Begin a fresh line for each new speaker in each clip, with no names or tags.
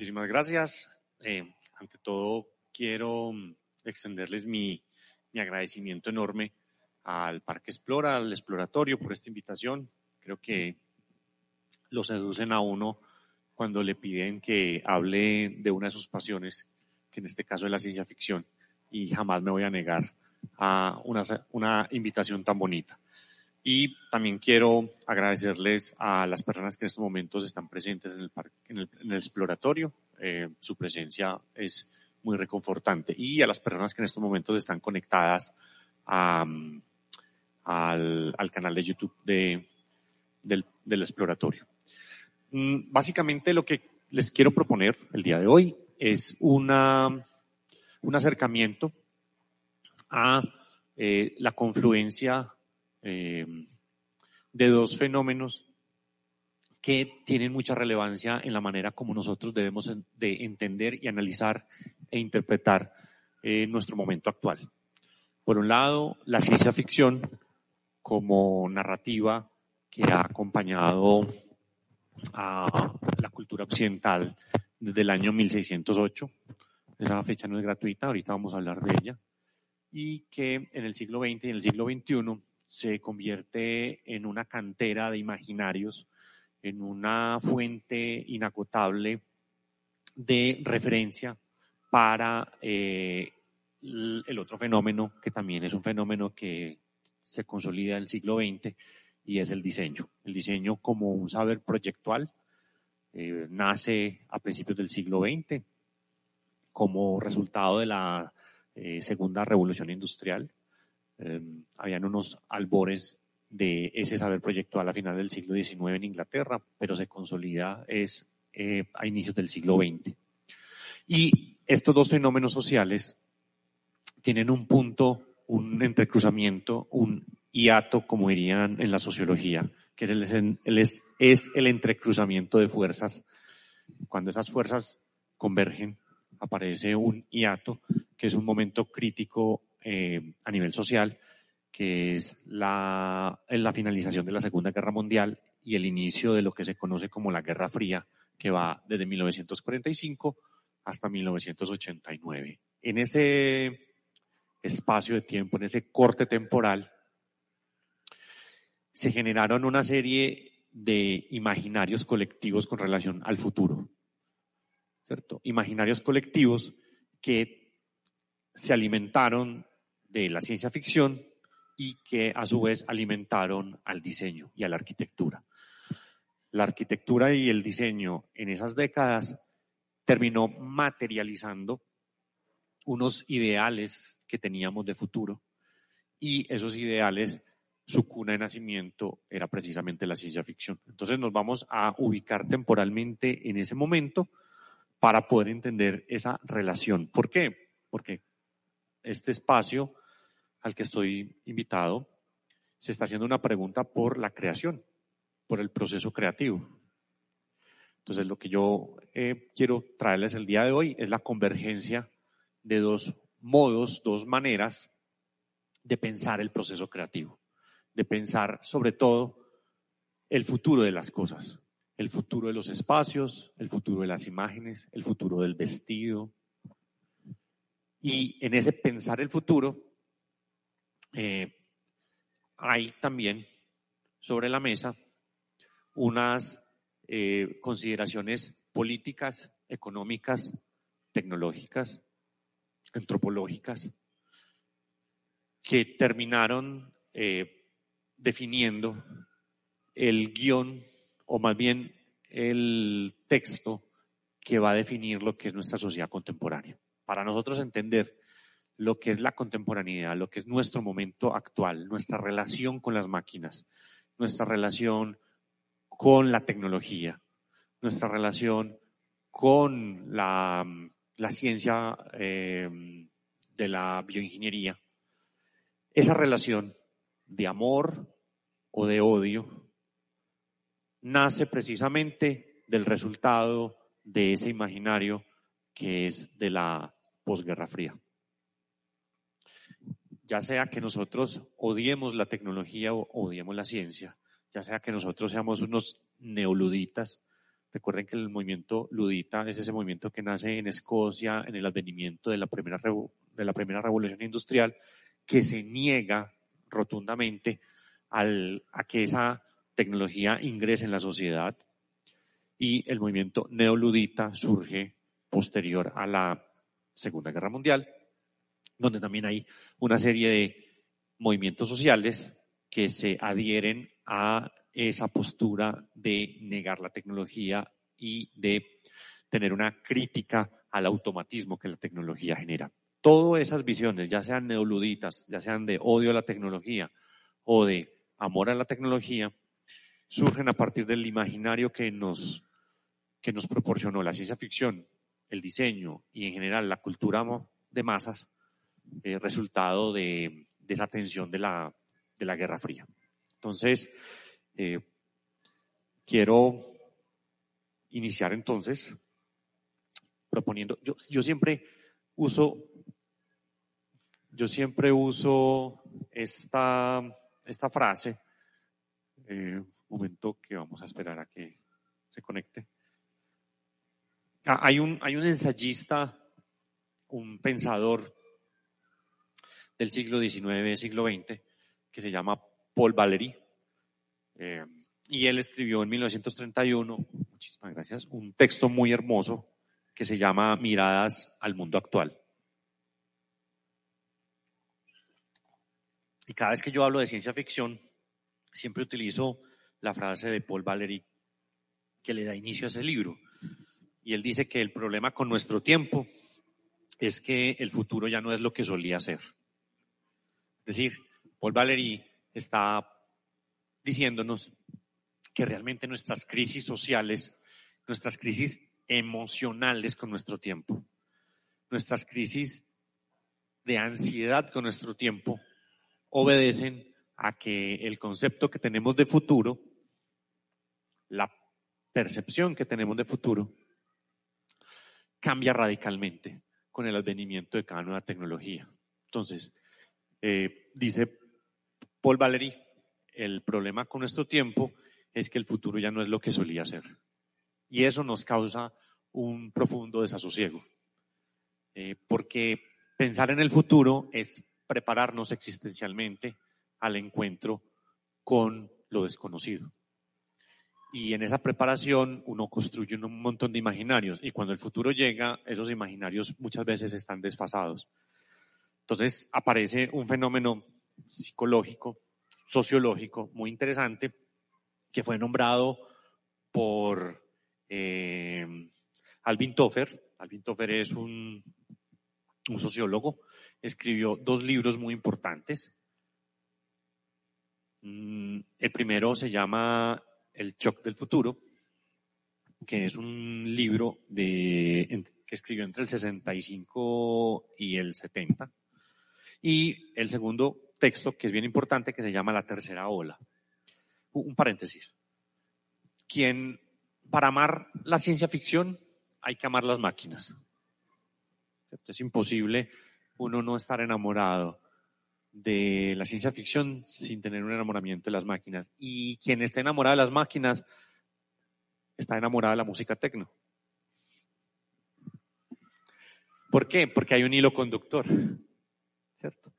Muchísimas gracias. Eh, ante todo, quiero extenderles mi, mi agradecimiento enorme al Parque Explora, al Exploratorio por esta invitación. Creo que lo seducen a uno cuando le piden que hable de una de sus pasiones, que en este caso es la ciencia ficción, y jamás me voy a negar a una invitación tan bonita. Y también quiero agradecerles a las personas que en estos momentos están presentes en el, el, en el exploratorio. Eh, su presencia es muy reconfortante. Y a las personas que en estos momentos están conectadas al, al, canal de YouTube de, del, del exploratorio. Mm, básicamente lo que les quiero proponer el día de hoy es una, un acercamiento a eh, la confluencia eh, de dos fenómenos que tienen mucha relevancia en la manera como nosotros debemos de entender y analizar e interpretar eh, nuestro momento actual. Por un lado, la ciencia ficción como narrativa que ha acompañado a la cultura occidental desde el año 1608. Esa fecha no es gratuita, ahorita vamos a hablar de ella. Y que en el siglo XX y en el siglo XXI se convierte en una cantera de imaginarios, en una fuente inacotable de referencia para eh, el otro fenómeno, que también es un fenómeno que se consolida en el siglo XX, y es el diseño. El diseño como un saber proyectual eh, nace a principios del siglo XX como resultado de la eh, segunda revolución industrial eh, habían unos albores de ese saber proyectual a final del siglo XIX en Inglaterra, pero se consolida es eh, a inicios del siglo XX. Y estos dos fenómenos sociales tienen un punto, un entrecruzamiento, un hiato, como dirían en la sociología, que es el, es, es el entrecruzamiento de fuerzas. Cuando esas fuerzas convergen, aparece un hiato, que es un momento crítico eh, a nivel social, que es la, la finalización de la Segunda Guerra Mundial y el inicio de lo que se conoce como la Guerra Fría, que va desde 1945 hasta 1989. En ese espacio de tiempo, en ese corte temporal, se generaron una serie de imaginarios colectivos con relación al futuro. ¿Cierto? Imaginarios colectivos que se alimentaron de la ciencia ficción y que a su vez alimentaron al diseño y a la arquitectura. La arquitectura y el diseño en esas décadas terminó materializando unos ideales que teníamos de futuro y esos ideales, su cuna de nacimiento era precisamente la ciencia ficción. Entonces nos vamos a ubicar temporalmente en ese momento para poder entender esa relación. ¿Por qué? Porque este espacio al que estoy invitado se está haciendo una pregunta por la creación, por el proceso creativo. Entonces, lo que yo eh, quiero traerles el día de hoy es la convergencia de dos modos, dos maneras de pensar el proceso creativo, de pensar sobre todo el futuro de las cosas, el futuro de los espacios, el futuro de las imágenes, el futuro del vestido. Y en ese pensar el futuro, eh, hay también sobre la mesa unas eh, consideraciones políticas, económicas, tecnológicas, antropológicas, que terminaron eh, definiendo el guion, o más bien el texto que va a definir lo que es nuestra sociedad contemporánea. Para nosotros entender lo que es la contemporaneidad, lo que es nuestro momento actual, nuestra relación con las máquinas, nuestra relación con la tecnología, nuestra relación con la, la ciencia eh, de la bioingeniería. Esa relación de amor o de odio nace precisamente del resultado de ese imaginario que es de la posguerra fría ya sea que nosotros odiemos la tecnología o odiemos la ciencia, ya sea que nosotros seamos unos neoluditas Recuerden que el movimiento ludita es ese movimiento que nace en Escocia en el advenimiento de la primera, de la primera revolución industrial, que se niega rotundamente al, a que esa tecnología ingrese en la sociedad. Y el movimiento neoludita surge posterior a la Segunda Guerra Mundial, donde también hay una serie de movimientos sociales que se adhieren a esa postura de negar la tecnología y de tener una crítica al automatismo que la tecnología genera. Todas esas visiones, ya sean neoluditas, ya sean de odio a la tecnología o de amor a la tecnología, surgen a partir del imaginario que nos, que nos proporcionó la ciencia ficción, el diseño y en general la cultura de masas, eh, resultado de, esa tensión de la, de la Guerra Fría. Entonces, eh, quiero iniciar entonces proponiendo, yo, yo siempre uso, yo siempre uso esta, esta frase, eh, momento que vamos a esperar a que se conecte. Ah, hay, un, hay un ensayista, un pensador del siglo XIX, siglo XX, que se llama Paul Valéry. Eh, y él escribió en 1931, muchísimas gracias, un texto muy hermoso que se llama Miradas al mundo actual. Y cada vez que yo hablo de ciencia ficción, siempre utilizo la frase de Paul Valéry que le da inicio a ese libro. Y él dice que el problema con nuestro tiempo es que el futuro ya no es lo que solía ser. Es decir, Paul Valéry está diciéndonos que realmente nuestras crisis sociales, nuestras crisis emocionales con nuestro tiempo, nuestras crisis de ansiedad con nuestro tiempo, obedecen a que el concepto que tenemos de futuro, la percepción que tenemos de futuro, cambia radicalmente con el advenimiento de cada nueva tecnología. Entonces, eh, dice Paul Valéry, el problema con nuestro tiempo es que el futuro ya no es lo que solía ser. Y eso nos causa un profundo desasosiego. Eh, porque pensar en el futuro es prepararnos existencialmente al encuentro con lo desconocido. Y en esa preparación uno construye un montón de imaginarios y cuando el futuro llega, esos imaginarios muchas veces están desfasados. Entonces aparece un fenómeno psicológico sociológico muy interesante que fue nombrado por eh, Alvin Tofer. Alvin Tofer es un, un sociólogo, escribió dos libros muy importantes. Mm, el primero se llama El shock del futuro, que es un libro de, que escribió entre el 65 y el 70. Y el segundo texto que es bien importante que se llama La Tercera Ola. Un paréntesis. Quien, para amar la ciencia ficción, hay que amar las máquinas. Es imposible uno no estar enamorado de la ciencia ficción sin tener un enamoramiento de las máquinas. Y quien está enamorado de las máquinas está enamorado de la música tecno. ¿Por qué? Porque hay un hilo conductor, ¿cierto?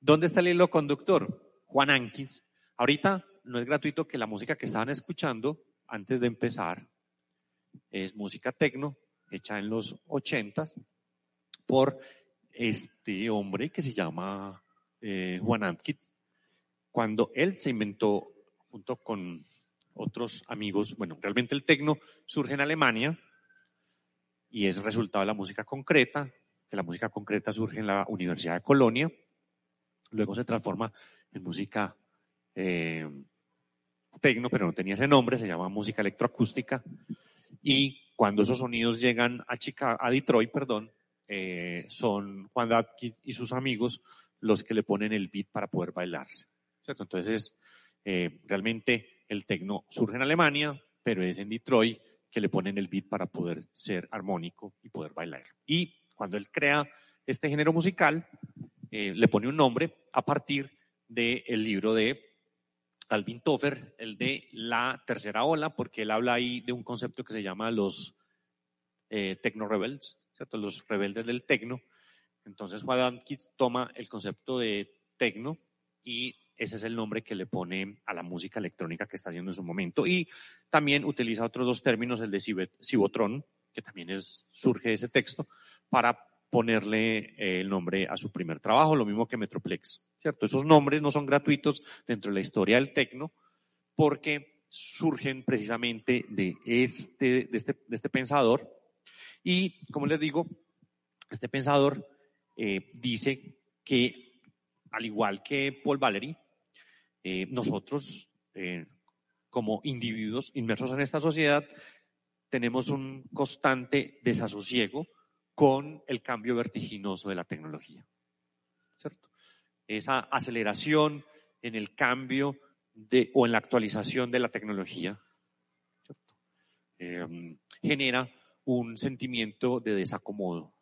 ¿Dónde está el hilo conductor? Juan Ankins. Ahorita no es gratuito que la música que estaban escuchando antes de empezar es música tecno hecha en los ochentas por este hombre que se llama eh, Juan Ankins. Cuando él se inventó junto con otros amigos, bueno, realmente el tecno surge en Alemania y es resultado de la música concreta, que la música concreta surge en la Universidad de Colonia Luego se transforma en música eh, tecno, pero no tenía ese nombre, se llama música electroacústica. Y cuando esos sonidos llegan a, Chicago, a Detroit, perdón, eh, son Juan Atkins y sus amigos los que le ponen el beat para poder bailarse. Entonces, eh, realmente el tecno surge en Alemania, pero es en Detroit que le ponen el beat para poder ser armónico y poder bailar. Cuando él crea este género musical, eh, le pone un nombre a partir del libro de Alvin Toffer, el de la tercera ola, porque él habla ahí de un concepto que se llama los eh, techno-rebels, ¿cierto? Los rebeldes del tecno. Entonces Juan Adams toma el concepto de tecno y ese es el nombre que le pone a la música electrónica que está haciendo en su momento. Y también utiliza otros dos términos, el de Cibotron, que también surge ese texto, para ponerle eh, el nombre a su primer trabajo, lo mismo que Metroplex, ¿cierto? Esos nombres no son gratuitos dentro de la historia del tecno, porque surgen precisamente de este, de este, de este pensador. Y, como les digo, este pensador eh, dice que, al igual que Paul Valery, eh, nosotros, como individuos inmersos en esta sociedad, tenemos un constante desasosiego con el cambio vertiginoso de la tecnología. ¿Cierto? Esa aceleración en el cambio de, o en la actualización de la tecnología em, genera un sentimiento de desacomodo,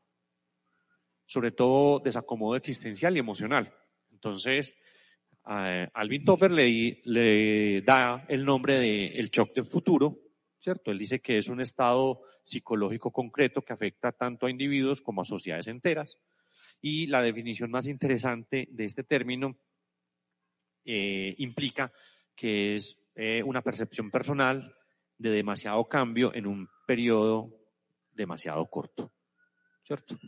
sobre todo desacomodo existencial y emocional. Entonces, Alvin Toffer le, le, da el nombre de el shock del futuro, ¿cierto? Él dice que es un estado psicológico concreto que afecta tanto a individuos como a sociedades enteras. Y la definición más interesante de este término eh, implica que es eh, una percepción personal de demasiado cambio en un periodo demasiado corto. ¿Cierto?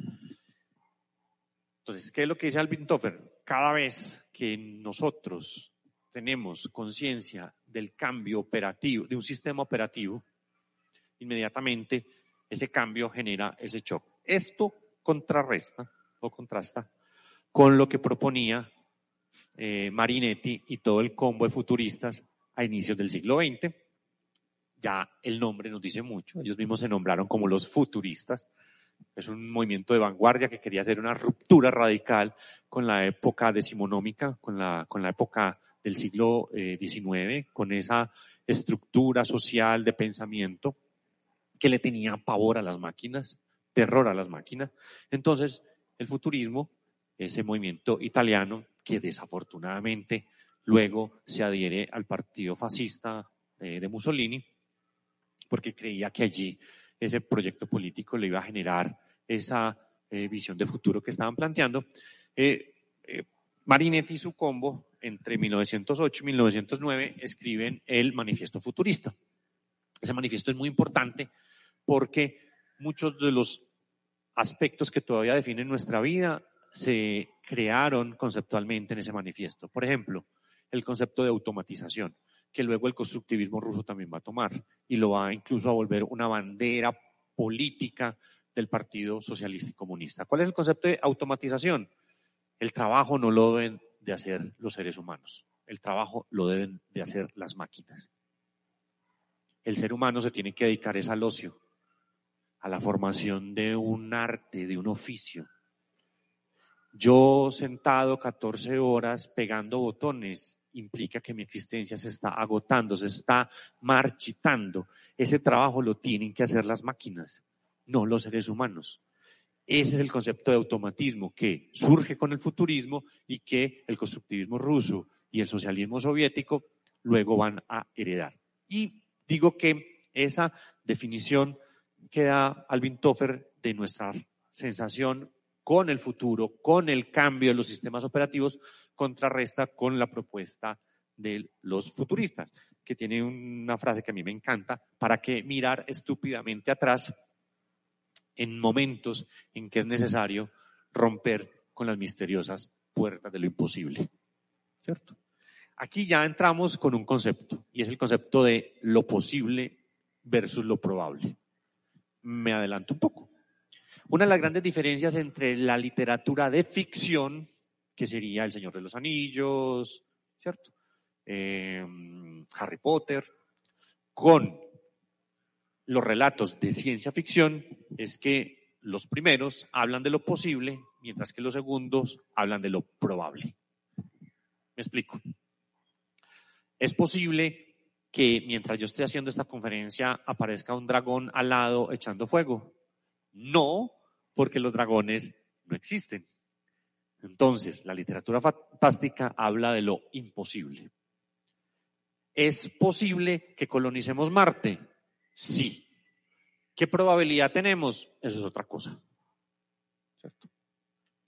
Entonces, ¿qué es lo que dice Alvin Toffer? Cada vez que nosotros tenemos conciencia del cambio operativo, de un sistema operativo, inmediatamente ese cambio genera ese shock. Esto contrarresta o contrasta con lo que proponía eh, Marinetti y todo el combo de futuristas a inicios del siglo XX. Ya el nombre nos dice mucho, ellos mismos se nombraron como los futuristas. Es un movimiento de vanguardia que quería hacer una ruptura radical con la época decimonómica, con la, con la época del siglo XIX, eh, con esa estructura social de pensamiento que le tenía pavor a las máquinas, terror a las máquinas. Entonces, el futurismo, ese movimiento italiano que desafortunadamente luego se adhiere al partido fascista eh, de Mussolini, porque creía que allí ese proyecto político le iba a generar esa eh, visión de futuro que estaban planteando. Marinetti y su combo, entre 1908 y 1909, escriben el Manifiesto Futurista. Ese manifiesto es muy importante porque muchos de los aspectos que todavía definen nuestra vida se crearon conceptualmente en ese manifiesto. Por ejemplo, el concepto de automatización, que luego el constructivismo ruso también va a tomar y lo va incluso a volver una bandera política del Partido Socialista y Comunista. ¿Cuál es el concepto de automatización? El trabajo no lo deben de hacer los seres humanos, el trabajo lo deben de hacer las máquinas. El ser humano se tiene que dedicar es al ocio, a la formación de un arte, de un oficio. Yo sentado 14 horas pegando botones implica que mi existencia se está agotando, se está marchitando. Ese trabajo lo tienen que hacer las máquinas, no los seres humanos. Ese es el concepto de automatismo que surge con el futurismo y que el constructivismo ruso y el socialismo soviético luego van a heredar. Y digo que esa definición queda Alvin Toffer de nuestra sensación con el futuro, con el cambio de los sistemas operativos, contrarresta con la propuesta de los futuristas, que tiene una frase que a mí me encanta, ¿para qué mirar estúpidamente atrás en momentos en que es necesario romper con las misteriosas puertas de lo imposible? ¿Cierto? Aquí ya entramos con un concepto, y es el concepto de lo posible versus lo probable me adelanto un poco. Una de las grandes diferencias entre la literatura de ficción, que sería El Señor de los Anillos, ¿cierto? Em, Harry Potter, con los relatos de ciencia ficción, es que los primeros hablan de lo posible, mientras que los segundos hablan de lo probable. Me explico. Es posible que mientras yo esté haciendo esta conferencia aparezca un dragón al lado echando fuego. No, porque los dragones no existen. Entonces, la literatura fantástica habla de lo imposible. ¿Es posible que colonicemos Marte? Sí. ¿Qué probabilidad tenemos? Eso es otra cosa. ¿Cierto?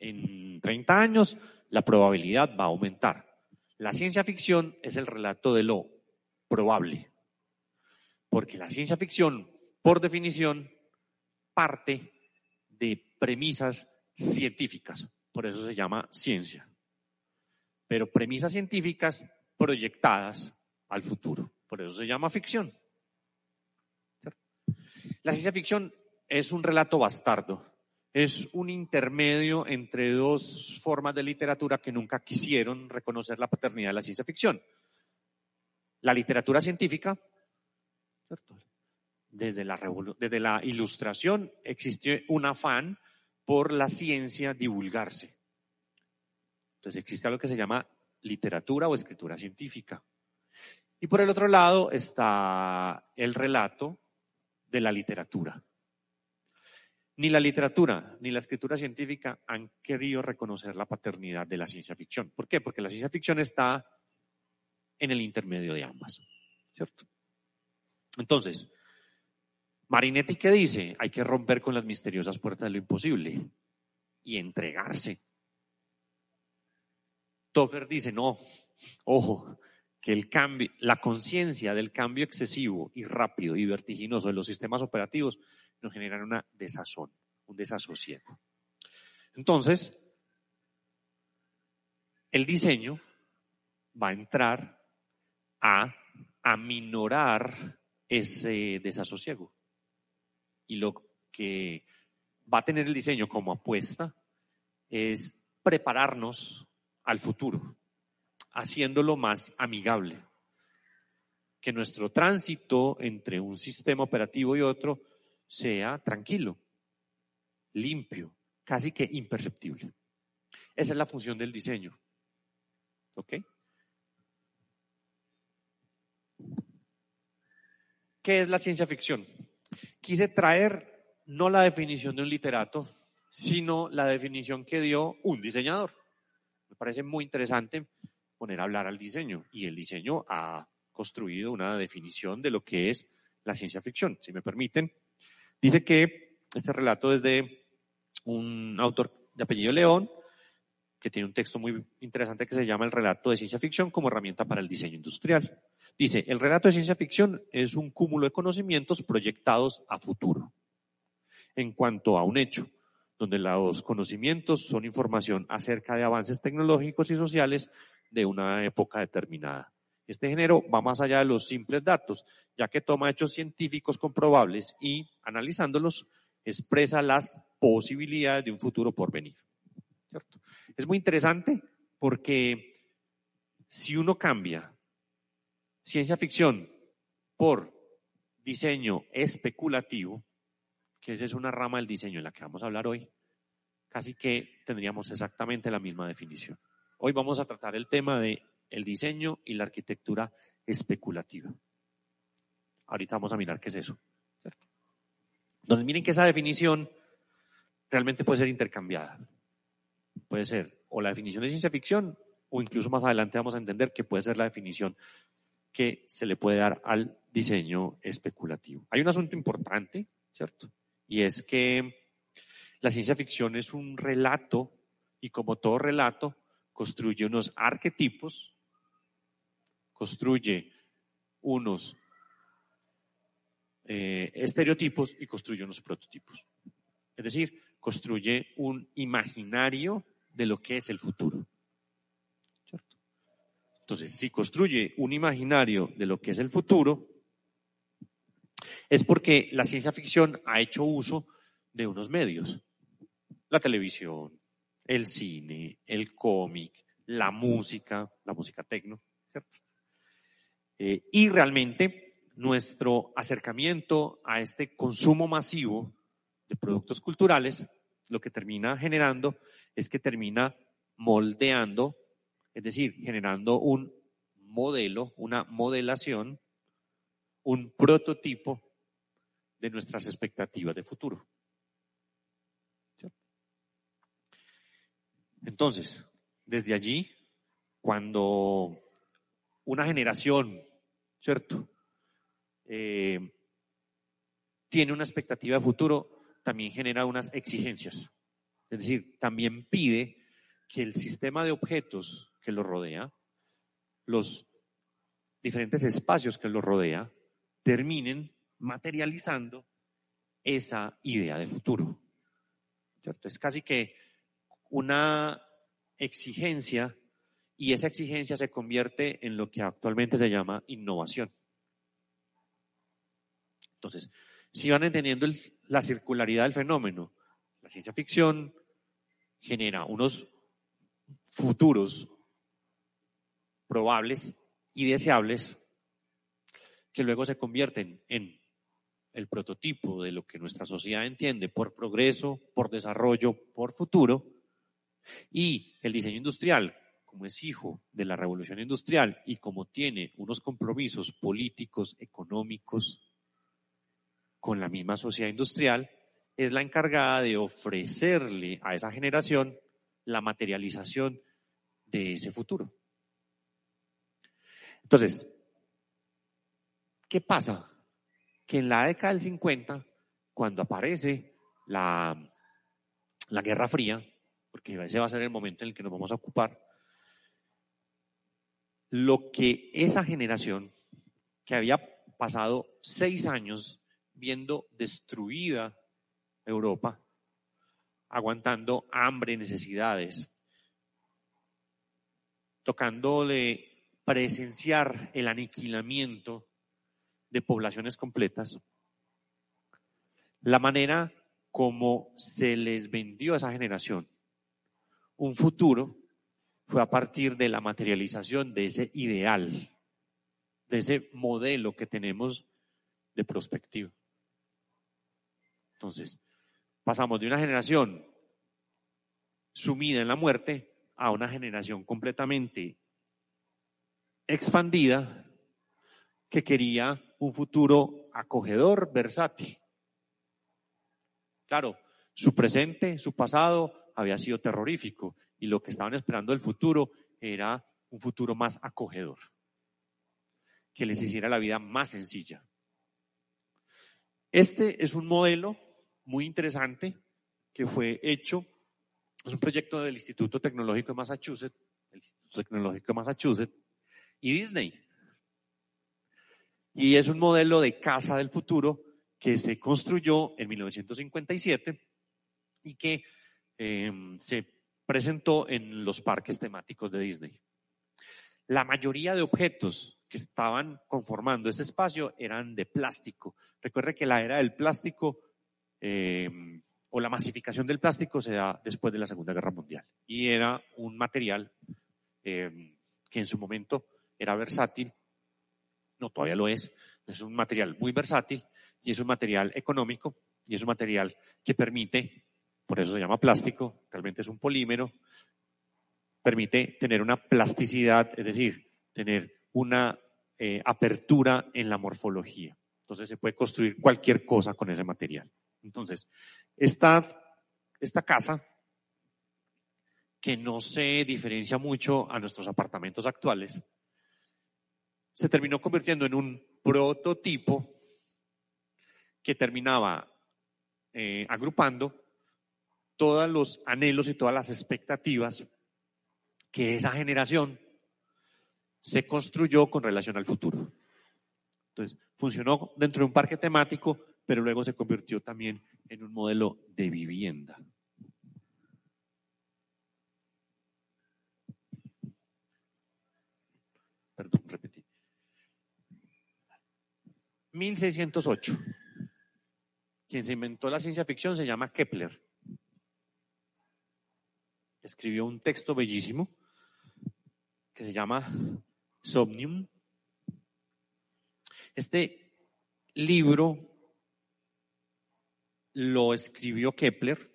En 30 años la probabilidad va a aumentar. La ciencia ficción es el relato de lo probable. Porque la ciencia ficción, por definición, parte de premisas científicas. Por eso se llama ciencia. Pero premisas científicas proyectadas al futuro. Por eso se llama ficción. La ciencia ficción es un relato bastardo. Es un intermedio entre dos formas de literatura que nunca quisieron reconocer la paternidad de la ciencia ficción. La literatura científica, Desde, la desde la ilustración existió un afán por la ciencia divulgarse. Entonces existe algo que se llama literatura o escritura científica. Y por el otro lado está el relato de la literatura. Ni la literatura ni la escritura científica han querido reconocer la paternidad de la ciencia ficción. ¿Por qué? Porque la ciencia ficción está en el intermedio de ambas. ¿Cierto? Entonces, Marinetti, ¿qué dice? Hay que romper con las misteriosas puertas de lo imposible y entregarse. Toffer dice, no, ojo, que el cambio, la conciencia del cambio excesivo y rápido y vertiginoso de los sistemas operativos nos generan una desazón, un desasosiego. Entonces, el diseño va a entrar a aminorar ese desasosiego. Y lo que va a tener el diseño como apuesta es prepararnos al futuro haciéndolo más amigable. Que nuestro tránsito entre un sistema operativo y otro sea tranquilo, limpio, casi que imperceptible. Esa es la función del diseño. ¿Ok? ¿Qué es la ciencia ficción? Quise traer no la definición de un literato, sino la definición que dio un diseñador. Me parece muy interesante poner a hablar al diseño y el diseño ha construido una definición de lo que es la ciencia ficción. Si me permiten, dice que este relato es de un autor de apellido León, que tiene un texto muy interesante que se llama El relato de ciencia ficción como herramienta para el diseño industrial. Dice, el relato de ciencia ficción es un cúmulo de conocimientos proyectados a futuro en cuanto a un hecho, donde los conocimientos son información acerca de avances tecnológicos y sociales de una época determinada. Este género va más allá de los simples datos, ya que toma hechos científicos comprobables y, analizándolos, expresa las posibilidades de un futuro por venir. Es muy interesante porque si uno cambia ciencia ficción por diseño especulativo, que es una rama del diseño en la que vamos a hablar hoy, casi que tendríamos exactamente la misma definición. Hoy vamos a tratar el tema de el diseño y la arquitectura especulativa. Ahorita vamos a mirar qué es eso. Entonces miren que esa definición realmente puede ser intercambiada. Puede ser o la definición de ciencia ficción o incluso más adelante vamos a entender que puede ser la definición que se le puede dar al diseño especulativo. Hay un asunto importante, ¿cierto? Y es que la ciencia ficción es un relato y como todo relato construye unos arquetipos, construye unos eh, estereotipos y construye unos prototipos. Es decir, construye un imaginario de lo que es el futuro. Entonces, si construye un imaginario de lo que es el futuro, es porque la ciencia ficción ha hecho uso de unos medios. La televisión, el cine, el cómic, la música, la música tecno, ¿cierto? Eh, y realmente nuestro acercamiento a este consumo masivo de productos culturales, lo que termina generando es que termina moldeando, es decir, generando un modelo, una modelación, un prototipo de nuestras expectativas de futuro. Entonces, desde allí, cuando una generación ¿cierto? Eh, tiene una expectativa de futuro, también genera unas exigencias. Es decir, también pide que el sistema de objetos que lo rodea, los diferentes espacios que lo rodea, terminen materializando esa idea de futuro. Es casi que una exigencia y esa exigencia se convierte en lo que actualmente se llama innovación. Entonces, si van entendiendo la circularidad del fenómeno, la ciencia ficción genera unos futuros probables y deseables que luego se convierten en el prototipo de lo que nuestra sociedad entiende por progreso, por desarrollo, por futuro, y el diseño industrial, como es hijo de la revolución industrial y como tiene unos compromisos políticos, económicos con la misma sociedad industrial, es la encargada de ofrecerle a esa generación la materialización de ese futuro. Entonces, ¿qué pasa? Que en la década del 50, cuando aparece la, la Guerra Fría, porque ese va a ser el momento en el que nos vamos a ocupar, lo que esa generación, que había pasado seis años viendo destruida Europa, aguantando hambre, necesidades, tocándole presenciar el aniquilamiento de poblaciones completas, la manera como se les vendió a esa generación un futuro fue a partir de la materialización de ese ideal, de ese modelo que tenemos de prospectiva. Entonces, pasamos de una generación sumida en la muerte a una generación completamente expandida que quería un futuro acogedor, versátil. Claro, su presente, su pasado había sido terrorífico y lo que estaban esperando del futuro era un futuro más acogedor, que les hiciera la vida más sencilla. Este es un modelo muy interesante que fue hecho, es un proyecto del Instituto Tecnológico de Massachusetts, el Instituto Tecnológico de Massachusetts y Disney. Y es un modelo de casa del futuro que se construyó en 1957 y que em, se presentó en los parques temáticos de Disney. La mayoría de objetos que estaban conformando ese espacio eran de plástico. Recuerde que la era del plástico em, o la masificación del plástico se da después de la Segunda Guerra Mundial y era un material em, que en su momento era versátil, no todavía lo es, es un material muy versátil y es un material económico y es un material que permite, por eso se llama plástico, realmente es un polímero, permite tener una plasticidad, es decir, tener una eh, apertura en la morfología. Entonces se puede construir cualquier cosa con ese material. Entonces, esta, casa, que no se diferencia mucho a nuestros apartamentos actuales, se terminó convirtiendo en un prototipo que terminaba eh, agrupando todos los anhelos y todas las expectativas que esa generación se construyó con relación al futuro. Entonces, funcionó dentro de un parque temático, pero luego se convirtió también en un modelo de vivienda. Perdón, repetí. 1608. Quien se inventó la ciencia ficción se llama Kepler. Escribió un texto bellísimo que se llama Somnium. Este libro lo escribió Kepler,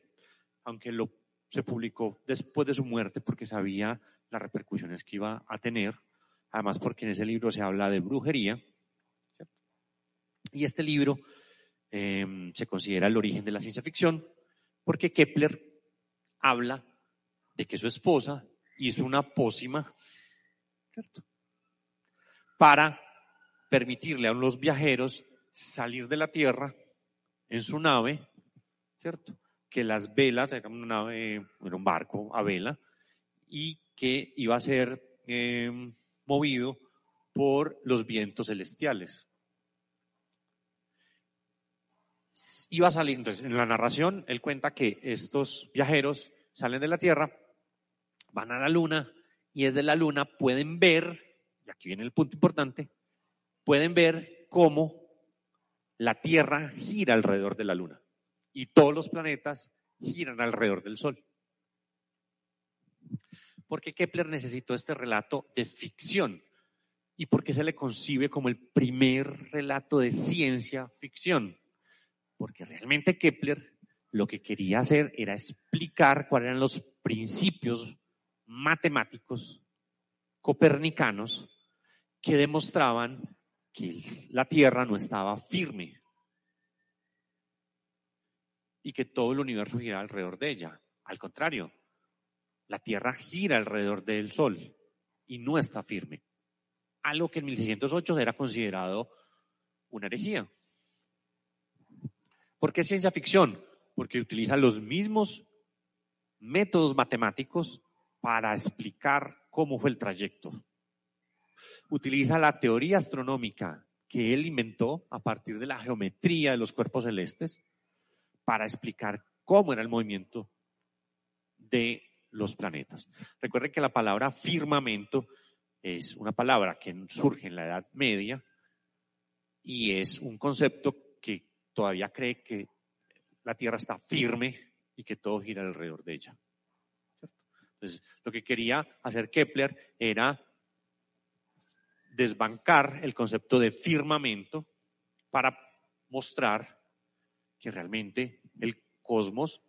aunque lo, se publicó después de su muerte porque sabía las repercusiones que iba a tener, además porque en ese libro se habla de brujería y este libro em, se considera el origen de la ciencia ficción porque Kepler habla de que su esposa hizo una pócima para permitirle a los viajeros salir de la Tierra en su nave, ¿cierto? Que las velas, era una nave, un barco a vela, y que iba a ser eh, movido por los vientos celestiales. Iba a salir, entonces, en la narración, él cuenta que estos viajeros salen de la Tierra, van a la Luna, y desde la Luna pueden ver, y aquí viene el punto importante, pueden ver cómo la Tierra gira alrededor de la Luna y todos los planetas giran alrededor del Sol. ¿Por qué Kepler necesitó este relato de ficción? ¿Y por qué se le concibe como el primer relato de ciencia ficción? Porque realmente Kepler lo que quería hacer era explicar cuáles eran los principios matemáticos copernicanos que demostraban que la Tierra no estaba firme y que todo el universo gira alrededor de ella. Al contrario, la Tierra gira alrededor del Sol y no está firme. Algo que en 1608 era considerado una herejía. ¿Por qué ciencia ficción? Porque utiliza los mismos métodos matemáticos para explicar cómo fue el trayecto. Utiliza la teoría astronómica que él inventó a partir de la geometría de los cuerpos celestes para explicar cómo era el movimiento de los planetas. Recuerden que la palabra firmamento es una palabra que surge en la Edad Media y es un concepto que todavía cree que la Tierra está firme y que todo gira alrededor de ella. Entonces, lo que quería hacer Kepler era desbancar el concepto de firmamento para mostrar que realmente el cosmos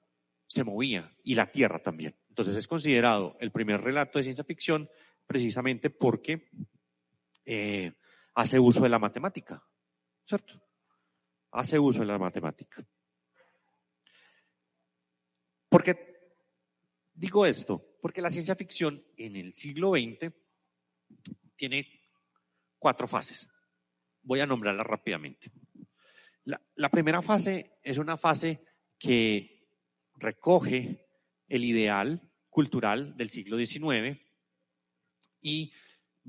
se movía y la Tierra también. Entonces es considerado el primer relato de ciencia ficción precisamente porque eh, hace uso de la matemática, ¿cierto? Hace uso de la matemática. ¿Por qué digo esto? Porque la ciencia ficción en el siglo XX tiene cuatro fases. Voy a nombrarlas rápidamente. La, primera fase es una fase que recoge el ideal cultural del siglo XIX y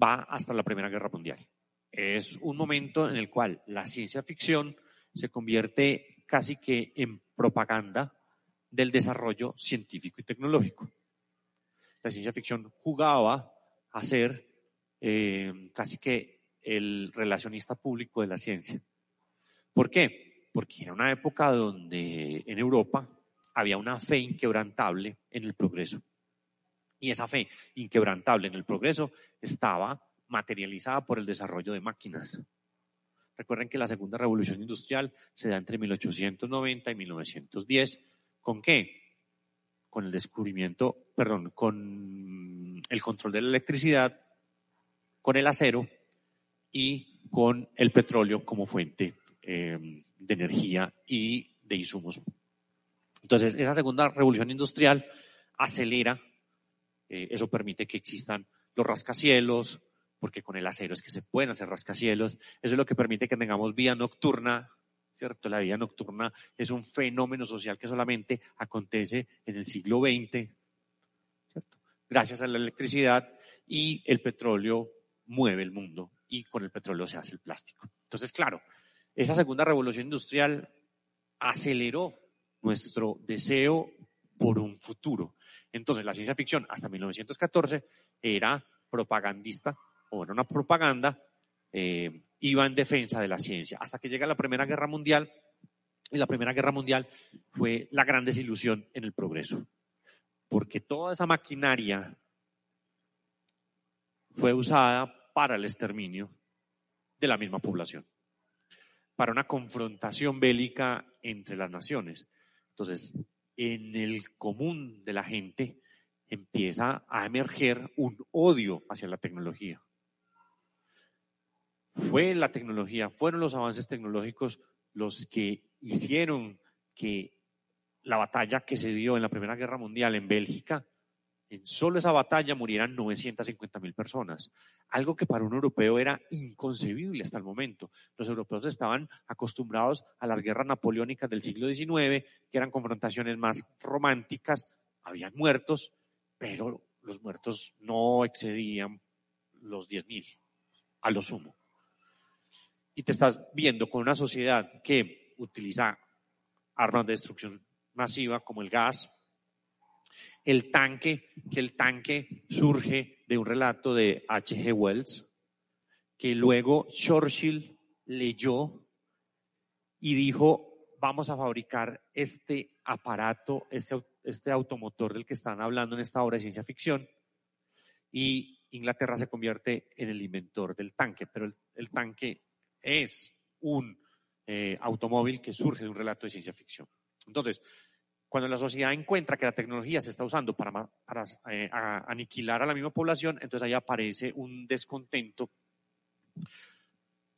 va hasta la Primera Guerra Mundial. Es un momento en el cual la ciencia ficción se convierte casi que en propaganda del desarrollo científico y tecnológico. La ciencia ficción jugaba a ser eh, casi que el relacionista público de la ciencia. ¿Por qué? Porque era una época donde en Europa había una fe inquebrantable en el progreso. Y esa fe inquebrantable en el progreso estaba materializada por el desarrollo de máquinas. Recuerden que la segunda revolución industrial se da entre 1890 y 1910. ¿Con qué? Con el descubrimiento, perdón, con el control de la electricidad, con el acero y con el petróleo como fuente eh, de energía y de insumos. Entonces, esa segunda revolución industrial acelera, eh, eso permite que existan los rascacielos, porque con el acero es que se pueden hacer rascacielos, eso es lo que permite que tengamos vida nocturna, ¿cierto? La vida nocturna es un fenómeno social que solamente acontece en el siglo XX, ¿cierto? Gracias a la electricidad y el petróleo mueve el mundo y con el petróleo se hace el plástico. Entonces, claro, esa segunda revolución industrial aceleró nuestro deseo por un futuro. Entonces, la ciencia ficción hasta 1914 era propagandista, o era una propaganda, eh, iba en defensa de la ciencia, hasta que llega la Primera Guerra Mundial, y la Primera Guerra Mundial fue la gran desilusión en el progreso, porque toda esa maquinaria fue usada para el exterminio de la misma población, para una confrontación bélica entre las naciones. Entonces, en el común de la gente empieza a emerger un odio hacia la tecnología. Fue la tecnología, fueron los avances tecnológicos los que hicieron que la batalla que se dio en la Primera Guerra Mundial en Bélgica en solo esa batalla murieran 950 mil personas, algo que para un europeo era inconcebible hasta el momento. Los europeos estaban acostumbrados a las guerras napoleónicas del siglo XIX, que eran confrontaciones más románticas, habían muertos, pero los muertos no excedían los 10.000 a lo sumo. Y te estás viendo con una sociedad que utiliza armas de destrucción masiva como el gas, el tanque, que el tanque surge de un relato de H.G. Wells, que luego Churchill leyó y dijo, vamos a fabricar este aparato, este, este automotor del que están hablando en esta obra de ciencia ficción, y Inglaterra se convierte en el inventor del tanque, pero el, tanque es un eh, automóvil que surge de un relato de ciencia ficción. Entonces, cuando la sociedad encuentra que la tecnología se está usando para, eh, aniquilar a la misma población, entonces ahí aparece un descontento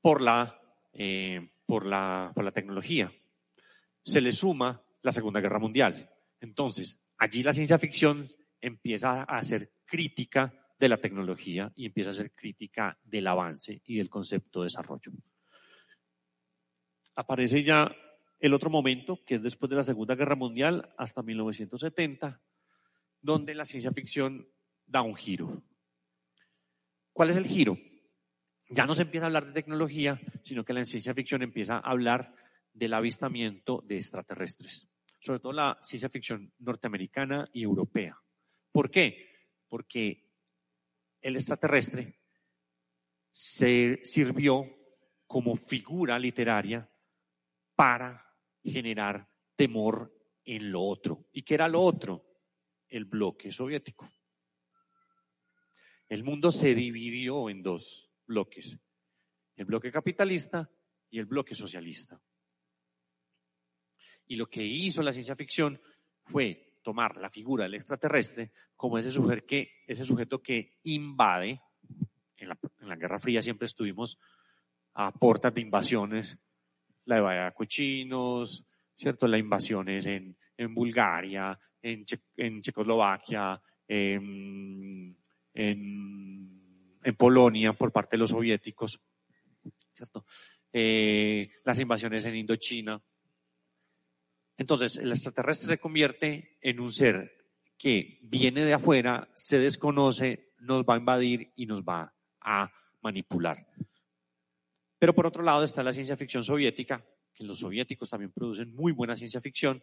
por la, eh, por la, por la tecnología. Se le suma la Segunda Guerra Mundial. Entonces, allí la ciencia ficción empieza a ser crítica de la tecnología y empieza a ser crítica del avance y del concepto de desarrollo. Aparece ya el otro momento, que es después de la Segunda Guerra Mundial hasta 1970, donde la ciencia ficción da un giro. ¿Cuál es el giro? Ya no se empieza a hablar de tecnología, sino que la ciencia ficción empieza a hablar del avistamiento de extraterrestres, sobre todo la ciencia ficción norteamericana y europea. ¿Por qué? Porque el extraterrestre se sirvió como figura literaria para generar temor en lo otro. ¿Y qué era lo otro? El bloque soviético. El mundo se dividió en dos bloques, el bloque capitalista y el bloque socialista. Y lo que hizo la ciencia ficción fue tomar la figura del extraterrestre como ese sujeto que, ese sujeto que invade, en la, en la Guerra Fría siempre estuvimos a puertas de invasiones, la de Bahía Cochinos, ¿cierto? Las invasiones en, en Bulgaria, en, en Checoslovaquia, en, en, Polonia por parte de los soviéticos, ¿cierto? Eh, las invasiones en Indochina. Entonces, el extraterrestre se convierte en un ser que viene de afuera, se desconoce, nos va a invadir y nos va a manipular. Pero por otro lado está la ciencia ficción soviética, que los soviéticos también producen muy buena ciencia ficción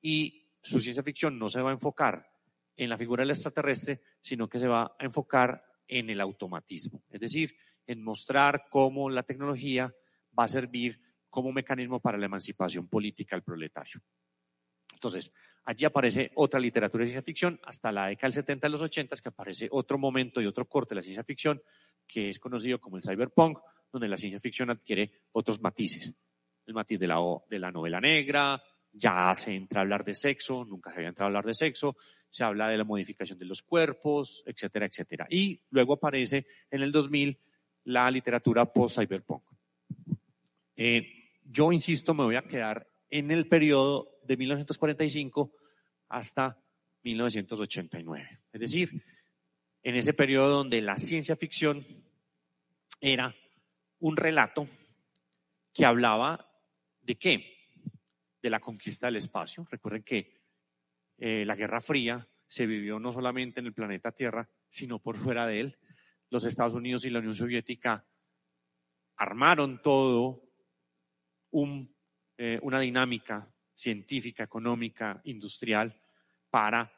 y su ciencia ficción no se va a enfocar en la figura del extraterrestre, sino que se va a enfocar en el automatismo, es decir, en mostrar cómo la tecnología va a servir como mecanismo para la emancipación política del proletario. Entonces, allí aparece otra literatura de ciencia ficción, hasta la década del 70 de los 80, que aparece otro momento y otro corte de la ciencia ficción, que es conocido como el cyberpunk, donde la ciencia ficción adquiere otros matices el matiz de la, de la novela negra, ya se entra a hablar de sexo, nunca se había entrado a hablar de sexo, se habla de la modificación de los cuerpos, etcétera, etcétera. Y luego aparece en el 2000 la literatura post-cyberpunk. Eh, yo insisto, me voy a quedar en el periodo de 1945 hasta 1989. Es decir, en ese periodo donde la ciencia ficción era un relato que hablaba ¿De qué? De la conquista del espacio. Recuerden que eh, la Guerra Fría se vivió no solamente en el planeta Tierra, sino por fuera de él. Los Estados Unidos y la Unión Soviética armaron todo un, eh, una dinámica científica, económica, industrial para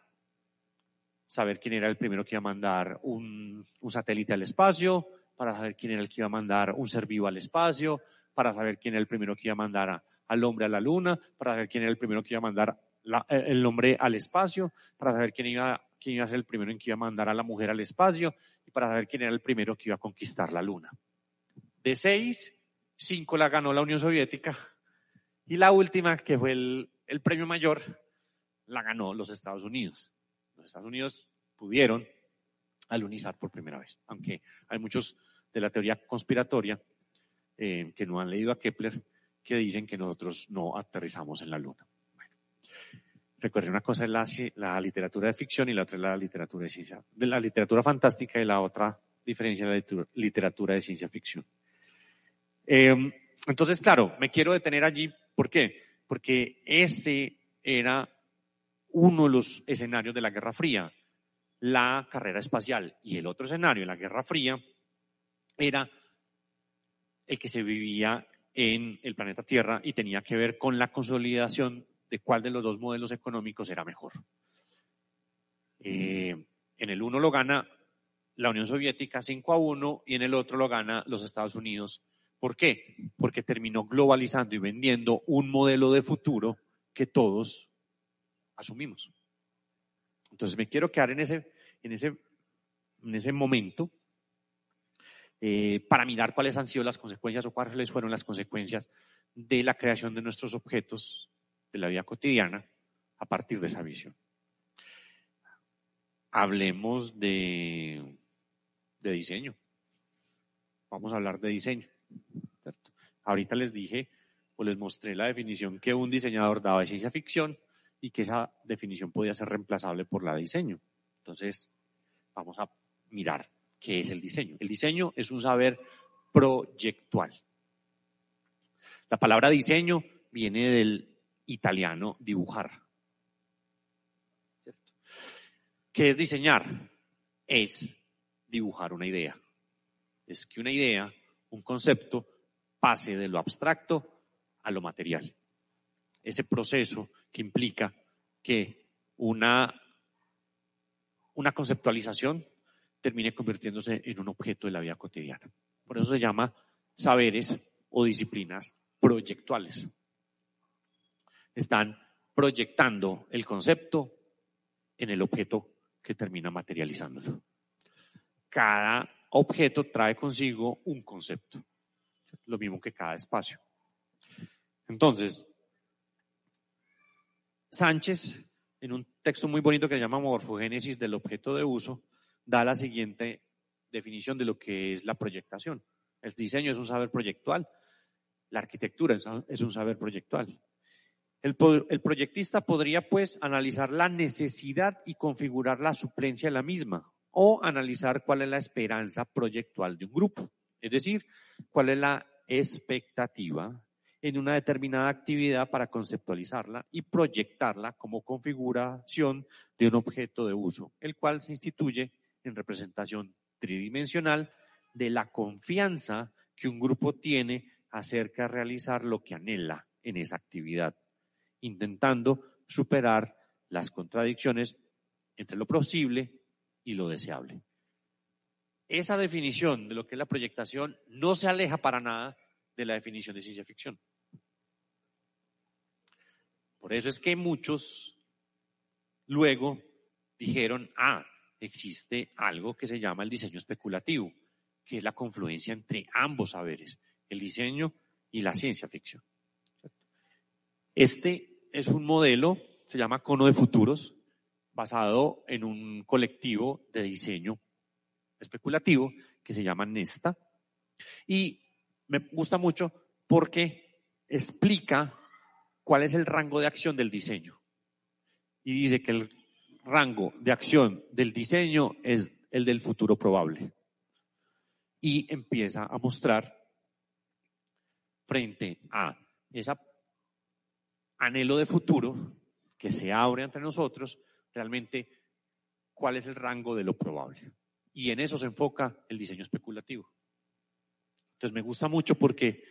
saber quién era el primero que iba a mandar un, un satélite al espacio, para saber quién era el que iba a mandar un ser vivo al espacio, para saber quién era el primero que iba a mandar al hombre a la luna, para saber quién era el primero que iba a mandar eh, el hombre al espacio, para saber quién iba, quién iba a ser el primero en que iba a mandar a la mujer al espacio y para saber quién era el primero que iba a conquistar la luna. De seis, cinco la ganó la Unión Soviética y la última, que fue el, el premio mayor, la ganó los Estados Unidos. Los Estados Unidos pudieron alunizar por primera vez, aunque hay muchos de la teoría conspiratoria eh, que no han leído a Kepler, que dicen que nosotros no aterrizamos en la Luna. Recuerden, una cosa es la, la, literatura de ficción y la otra es la literatura de ciencia, de la literatura fantástica y la otra diferencia es la literatura de ciencia ficción. Eh, entonces, claro, me quiero detener allí. ¿Por qué? Porque ese era uno de los escenarios de la Guerra Fría, la carrera espacial. Y el otro escenario, la Guerra Fría, era el que se vivía en el planeta Tierra y tenía que ver con la consolidación de cuál de los dos modelos económicos era mejor. Eh, en el uno lo gana la Unión Soviética 5 a 1 y en el otro lo gana los Estados Unidos. ¿Por qué? Porque terminó globalizando y vendiendo un modelo de futuro que todos asumimos. Entonces me quiero quedar en ese, en ese, en ese momento eh, para mirar cuáles han sido las consecuencias o cuáles fueron las consecuencias de la creación de nuestros objetos de la vida cotidiana a partir de esa visión. Hablemos de diseño. Vamos a hablar de diseño. Ahorita les dije o les mostré la definición que un diseñador daba de ciencia ficción y que esa definición podía ser reemplazable por la de diseño. Entonces, vamos a mirar qué es el diseño. El diseño es un saber proyectual. La palabra diseño viene del italiano dibujar. ¿Qué es diseñar? Es dibujar una idea. Es que una idea, un concepto, pase de lo abstracto a lo material. Ese proceso que implica que una, una conceptualización termine convirtiéndose en un objeto de la vida cotidiana. Por eso se llama saberes o disciplinas proyectuales están proyectando el concepto en el objeto que termina materializándolo. Cada objeto trae consigo un concepto, lo mismo que cada espacio. Entonces, Sánchez, en un texto muy bonito que se llama Morfogénesis del objeto de uso, da la siguiente definición de lo que es la proyectación. El diseño es un saber proyectual, la arquitectura es un saber proyectual. El, proyectista podría pues analizar la necesidad y configurar la suplencia de la misma o analizar cuál es la esperanza proyectual de un grupo, es decir, cuál es la expectativa en una determinada actividad para conceptualizarla y proyectarla como configuración de un objeto de uso, el cual se instituye en representación tridimensional de la confianza que un grupo tiene acerca de realizar lo que anhela en esa actividad intentando superar las contradicciones entre lo posible y lo deseable. Esa definición de lo que es la proyectación no se aleja para nada de la definición de ciencia ficción. Por eso es que muchos luego dijeron, ah, existe algo que se llama el diseño especulativo, que es la confluencia entre ambos saberes, el diseño y la ciencia ficción. Este es un modelo, se llama Cono de Futuros, basado en un colectivo de diseño especulativo que se llama Nesta. Y me gusta mucho porque explica cuál es el rango de acción del diseño. Y dice que el rango de acción del diseño es el del futuro probable. Y empieza a mostrar frente a esa anhelo de futuro que se abre entre nosotros, realmente cuál es el rango de lo probable. Y en eso se enfoca el diseño especulativo. Entonces me gusta mucho porque,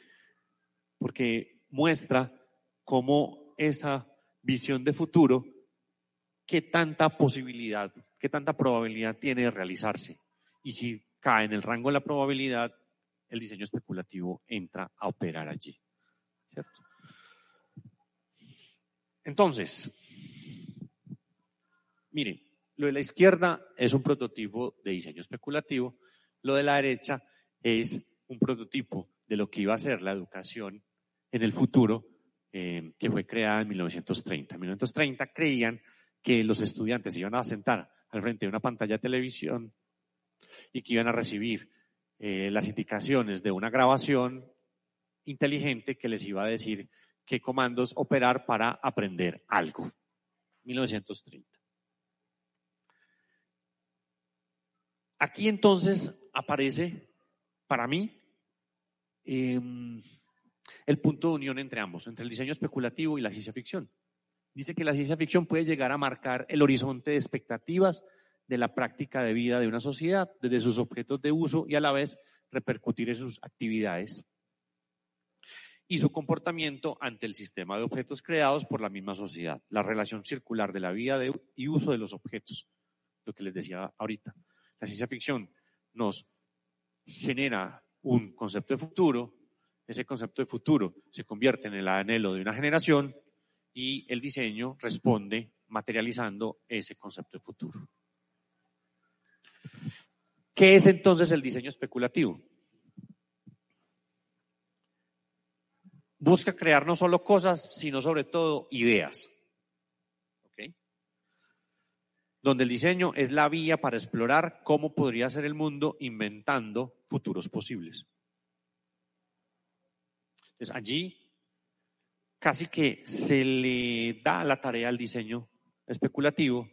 porque muestra cómo esa visión de futuro, qué tanta posibilidad, qué tanta probabilidad tiene de realizarse. Y si cae en el rango de la probabilidad, el diseño especulativo entra a operar allí. ¿Cierto? Entonces, miren, lo de la izquierda es un prototipo de diseño especulativo, lo de la derecha es un prototipo de lo que iba a ser la educación en el futuro, eh, que fue creada en 1930. En 1930 creían que los estudiantes se iban a sentar al frente de una pantalla de televisión y que iban a recibir eh, las indicaciones de una grabación inteligente que les iba a decir qué comandos operar para aprender algo. 1930. Aquí entonces aparece, para mí, em, el punto de unión entre ambos, entre el diseño especulativo y la ciencia ficción. Dice que la ciencia ficción puede llegar a marcar el horizonte de expectativas de la práctica de vida de una sociedad, desde sus objetos de uso y a la vez repercutir en sus actividades y su comportamiento ante el sistema de objetos creados por la misma sociedad, la relación circular de la vida y uso de los objetos, lo que les decía ahorita. La ciencia ficción nos genera un concepto de futuro, ese concepto de futuro se convierte en el anhelo de una generación y el diseño responde materializando ese concepto de futuro. ¿Qué es entonces el diseño especulativo? Busca crear no solo cosas, sino sobre todo ideas. Donde el diseño es la vía para explorar cómo podría ser el mundo inventando futuros posibles. Entonces allí casi que se le da la tarea al diseño especulativo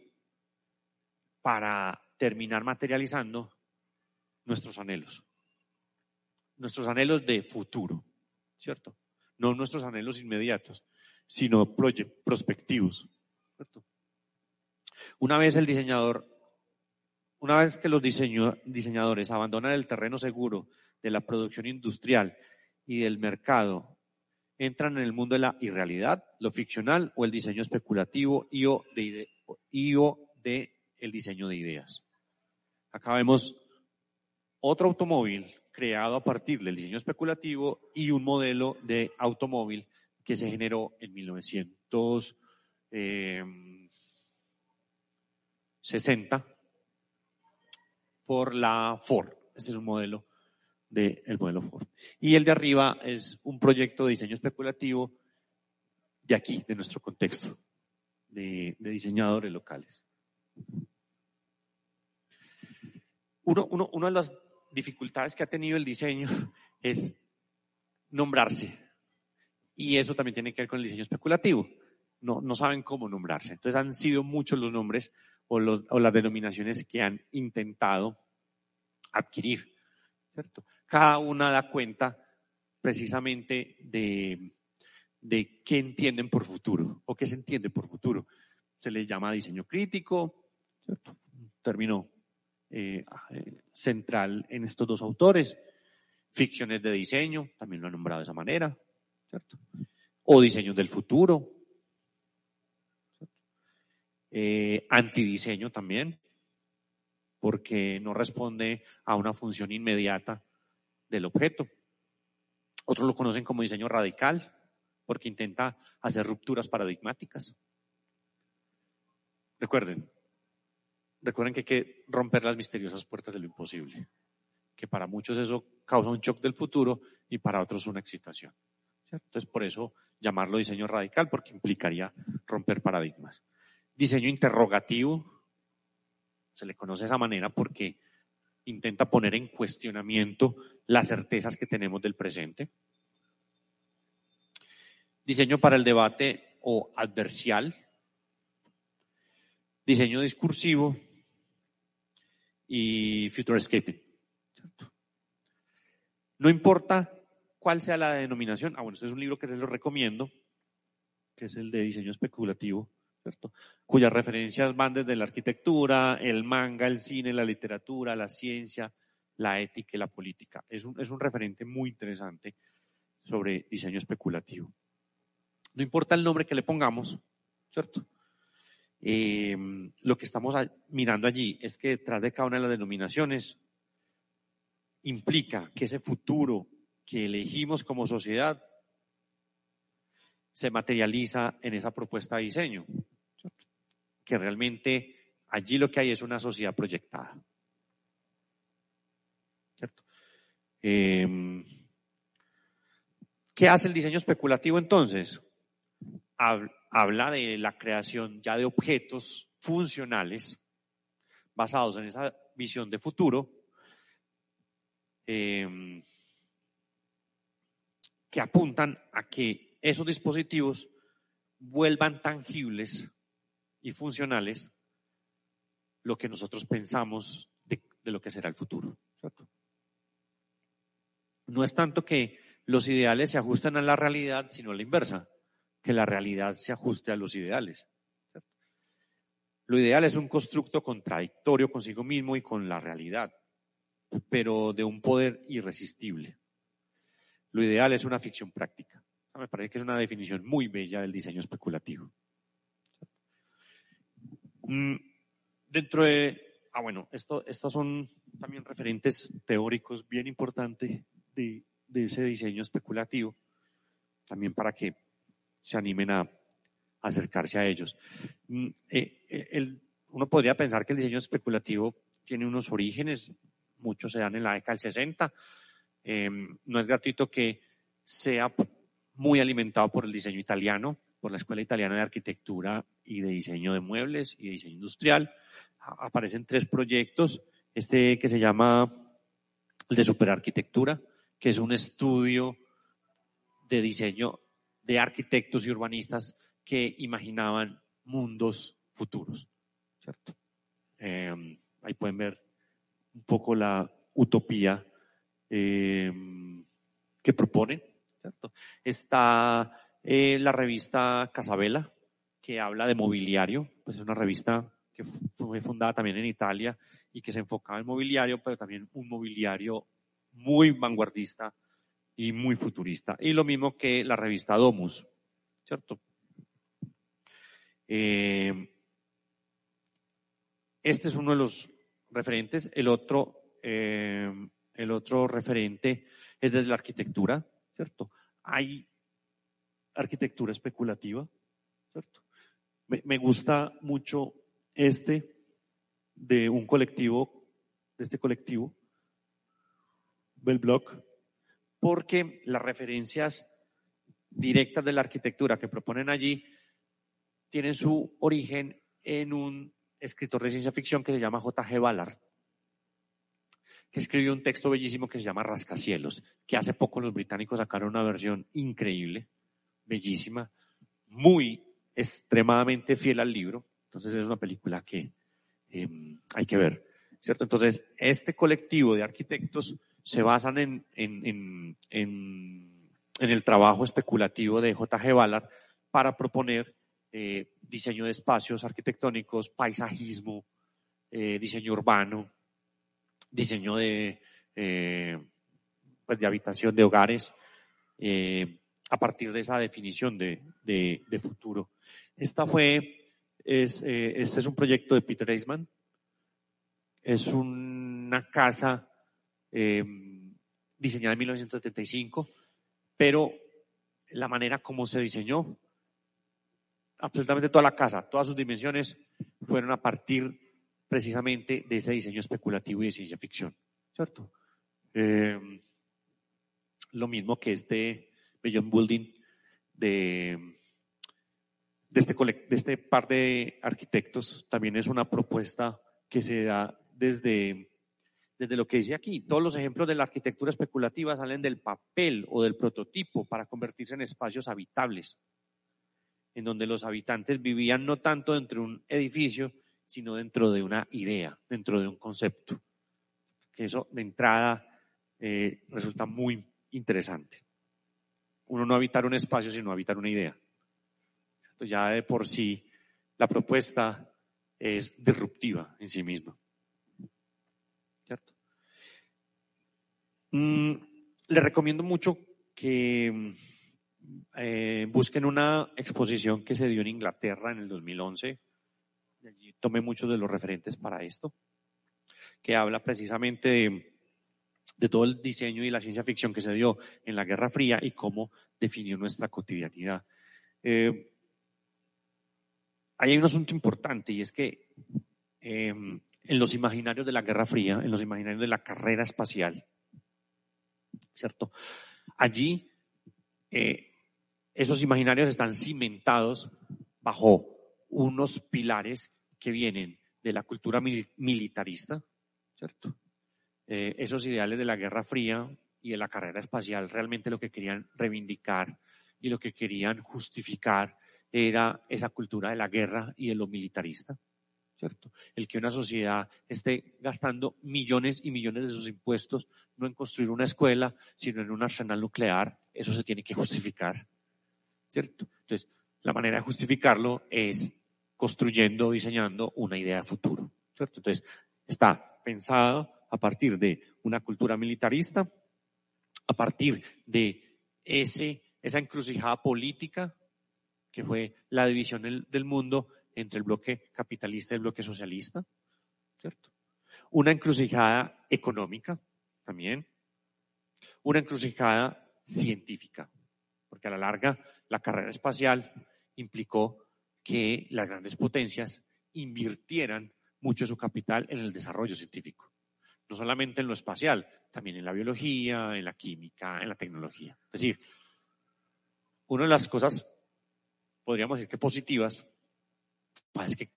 para terminar materializando nuestros anhelos. Nuestros anhelos de futuro, ¿cierto? No nuestros anhelos inmediatos, sino prospectivos, ¿cierto? Una vez el diseñador, una vez que los diseñadores abandonan el terreno seguro de la producción industrial y del mercado, entran en el mundo de la irrealidad, lo ficcional o el diseño especulativo y o de, y o de el diseño de ideas. Acá vemos otro automóvil creado a partir del diseño especulativo y un modelo de automóvil que se generó en 1960 em, por la Ford. Este es un modelo del modelo Ford. Y el de arriba es un proyecto de diseño especulativo de aquí, de nuestro contexto, de diseñadores locales uno, una de las dificultades que ha tenido el diseño es nombrarse. Y eso también tiene que ver con el diseño especulativo. No, no saben cómo nombrarse. Entonces han sido muchos los nombres o, o las denominaciones que han intentado adquirir. ¿cierto? Cada una da cuenta precisamente de, de qué entienden por futuro o qué se entiende por futuro. Se le llama diseño crítico, ¿cierto? término eh, central en estos dos autores. Ficciones de diseño, también lo han nombrado de esa manera, ¿cierto? O diseños del futuro. Eh, antidiseño también, porque no responde a una función inmediata del objeto. Otros lo conocen como diseño radical, porque intenta hacer rupturas paradigmáticas. Recuerden, recuerden que hay que romper las misteriosas puertas de lo imposible, que para muchos eso causa un shock del futuro y para otros una excitación. Entonces, por eso llamarlo diseño radical, porque implicaría romper paradigmas. Diseño interrogativo, se le conoce de esa manera porque intenta poner en cuestionamiento las certezas que tenemos del presente. Diseño para el debate o adversial. Diseño discursivo, y Futurescaping. No importa cuál sea la denominación. Ah, bueno, este es un libro que les lo recomiendo, que es el de diseño especulativo, ¿cierto? Cuyas referencias van desde la arquitectura, el manga, el cine, la literatura, la ciencia, la ética y la política. Es un, es un referente muy interesante sobre diseño especulativo. No importa el nombre que le pongamos, ¿cierto? Eh, lo que estamos mirando allí es que detrás de cada una de las denominaciones implica que ese futuro que elegimos como sociedad se materializa en esa propuesta de diseño, que realmente allí lo que hay es una sociedad proyectada. Eh, ¿Qué hace el diseño especulativo entonces? habla de la creación ya de objetos funcionales basados en esa visión de futuro em, que apuntan a que esos dispositivos vuelvan tangibles y funcionales lo que nosotros pensamos de, lo que será el futuro. No es tanto que los ideales se ajusten a la realidad, sino a la inversa, que la realidad se ajuste a los ideales. Lo ideal es un constructo contradictorio consigo mismo y con la realidad, pero de un poder irresistible. Lo ideal es una ficción práctica. Me parece que es una definición muy bella del diseño especulativo. Mm, dentro de, ah bueno, esto, estos son también referentes teóricos bien importantes de, de ese diseño especulativo, también para que se animen a, acercarse a ellos. Mm, eh, eh, el, uno podría pensar que el diseño especulativo tiene unos orígenes, muchos se dan en la década del 60. Em, no es gratuito que sea muy alimentado por el diseño italiano, por la Escuela Italiana de Arquitectura y de Diseño de Muebles y de Diseño Industrial. aparecen tres proyectos. Este que se llama el de superarquitectura, que es un estudio de diseño de arquitectos y urbanistas que imaginaban mundos futuros, ¿cierto? Em, ahí pueden ver un poco la utopía em, que propone, ¿cierto? Está eh, la revista Casabella, que habla de mobiliario, pues es una revista que fue fundada también en Italia y que se enfocaba en mobiliario, pero también un mobiliario muy vanguardista y muy futurista. Y lo mismo que la revista Domus, ¿cierto? Eh, este es uno de los referentes. El otro, eh, el otro referente es desde la arquitectura, ¿cierto? Hay arquitectura especulativa, ¿cierto? Me, me gusta mucho este de un colectivo, de este colectivo, Bell Block, porque las referencias directas de la arquitectura que proponen allí tienen su origen en un escritor de ciencia ficción que se llama J.G. Ballard, que escribió un texto bellísimo que se llama Rascacielos, que hace poco los británicos sacaron una versión increíble, bellísima, muy extremadamente fiel al libro. Entonces es una película que em, hay que ver, ¿cierto? Entonces, este colectivo de arquitectos se basan en, en, en, en el trabajo especulativo de J.G. Ballard para proponer eh, diseño de espacios arquitectónicos, paisajismo, eh, diseño urbano, diseño de, eh, pues de habitación de hogares, a partir de esa definición de, de, futuro. Esta fue, es, este es un proyecto de Peter Eisman, es una casa diseñada en 1975, pero la manera como se diseñó absolutamente toda la casa, todas sus dimensiones fueron a partir precisamente de ese diseño especulativo y de ciencia ficción, ¿cierto? Em, lo mismo que este Beyond Building de, de, este, de este par de arquitectos también es una propuesta que se da desde, desde lo que dice aquí. Todos los ejemplos de la arquitectura especulativa salen del papel o del prototipo para convertirse en espacios habitables en donde los habitantes vivían no tanto dentro de un edificio, sino dentro de una idea, dentro de un concepto. Que eso de entrada eh, resulta muy interesante. Uno no habitar un espacio, sino habitar una idea. Ya de por sí la propuesta es disruptiva en sí misma. ¿Cierto? Mm, le recomiendo mucho que eh, busquen una exposición que se dio en Inglaterra en el 2011. Y allí tomé muchos de los referentes para esto, que habla precisamente de, todo el diseño y la ciencia ficción que se dio en la Guerra Fría y cómo definió nuestra cotidianidad. Eh, hay un asunto importante y es que eh, en los imaginarios de la Guerra Fría, en los imaginarios de la carrera espacial, ¿cierto? Allí eh, esos imaginarios están cimentados bajo unos pilares que vienen de la cultura militarista, ¿cierto? Eh, esos ideales de la Guerra Fría y de la carrera espacial realmente lo que querían reivindicar y lo que querían justificar era esa cultura de la guerra y de lo militarista, ¿cierto? El que una sociedad esté gastando millones y millones de sus impuestos no en construir una escuela, sino en un arsenal nuclear, eso se tiene que justificar, ¿cierto? Entonces, la manera de justificarlo es construyendo, diseñando una idea de futuro, ¿cierto? Entonces, está pensado a partir de una cultura militarista, a partir de ese, esa encrucijada política que fue la división del mundo entre el bloque capitalista y el bloque socialista, ¿cierto? Una encrucijada económica también, una encrucijada científica, porque a la larga la carrera espacial implicó que las grandes potencias invirtieran mucho su capital en el desarrollo científico, no solamente en lo espacial, también en la biología, en la química, en la tecnología. Es decir, una de las cosas, podríamos decir que positivas, es que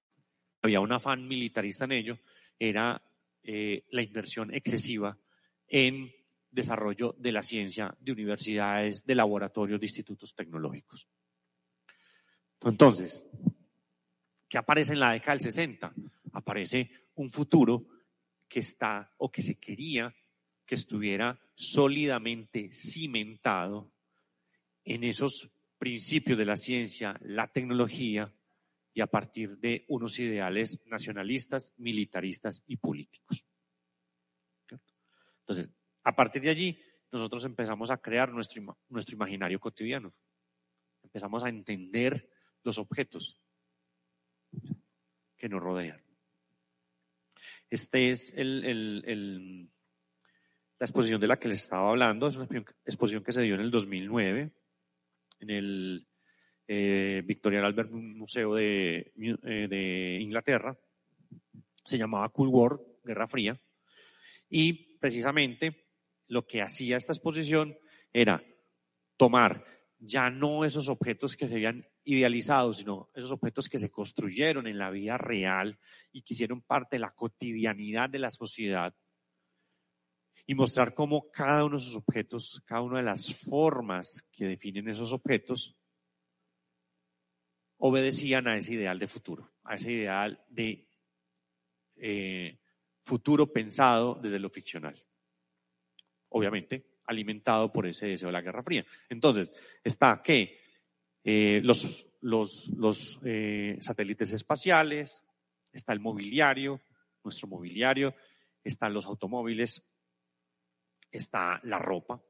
había un afán militarista en ello, era eh, la inversión excesiva en desarrollo de la ciencia, de universidades, de laboratorios, de institutos tecnológicos. Entonces, ¿qué aparece en la década del 60? Aparece un futuro que está o que se quería que estuviera sólidamente cimentado en esos principios de la ciencia, la tecnología y a partir de unos ideales nacionalistas, militaristas y políticos. Entonces, a partir de allí, nosotros empezamos a crear nuestro, nuestro imaginario cotidiano. Empezamos a entender los objetos que nos rodean. Este es el, la exposición de la que les estaba hablando. Es una exposición que se dio en el 2009 en el eh, Victoria Albert Museo de, eh, de Inglaterra. Se llamaba Cool War, Guerra Fría. Y precisamente lo que hacía esta exposición era tomar ya no esos objetos que se habían idealizado, sino esos objetos que se construyeron en la vida real y que hicieron parte de la cotidianidad de la sociedad y mostrar cómo cada uno de esos objetos, cada una de las formas que definen esos objetos, obedecían a ese ideal de futuro, a ese ideal de eh, futuro pensado desde lo ficcional. Obviamente, alimentado por ese deseo de la Guerra Fría. Entonces, está que eh, los, eh, satélites espaciales, está el mobiliario, nuestro mobiliario, están los automóviles, está la ropa.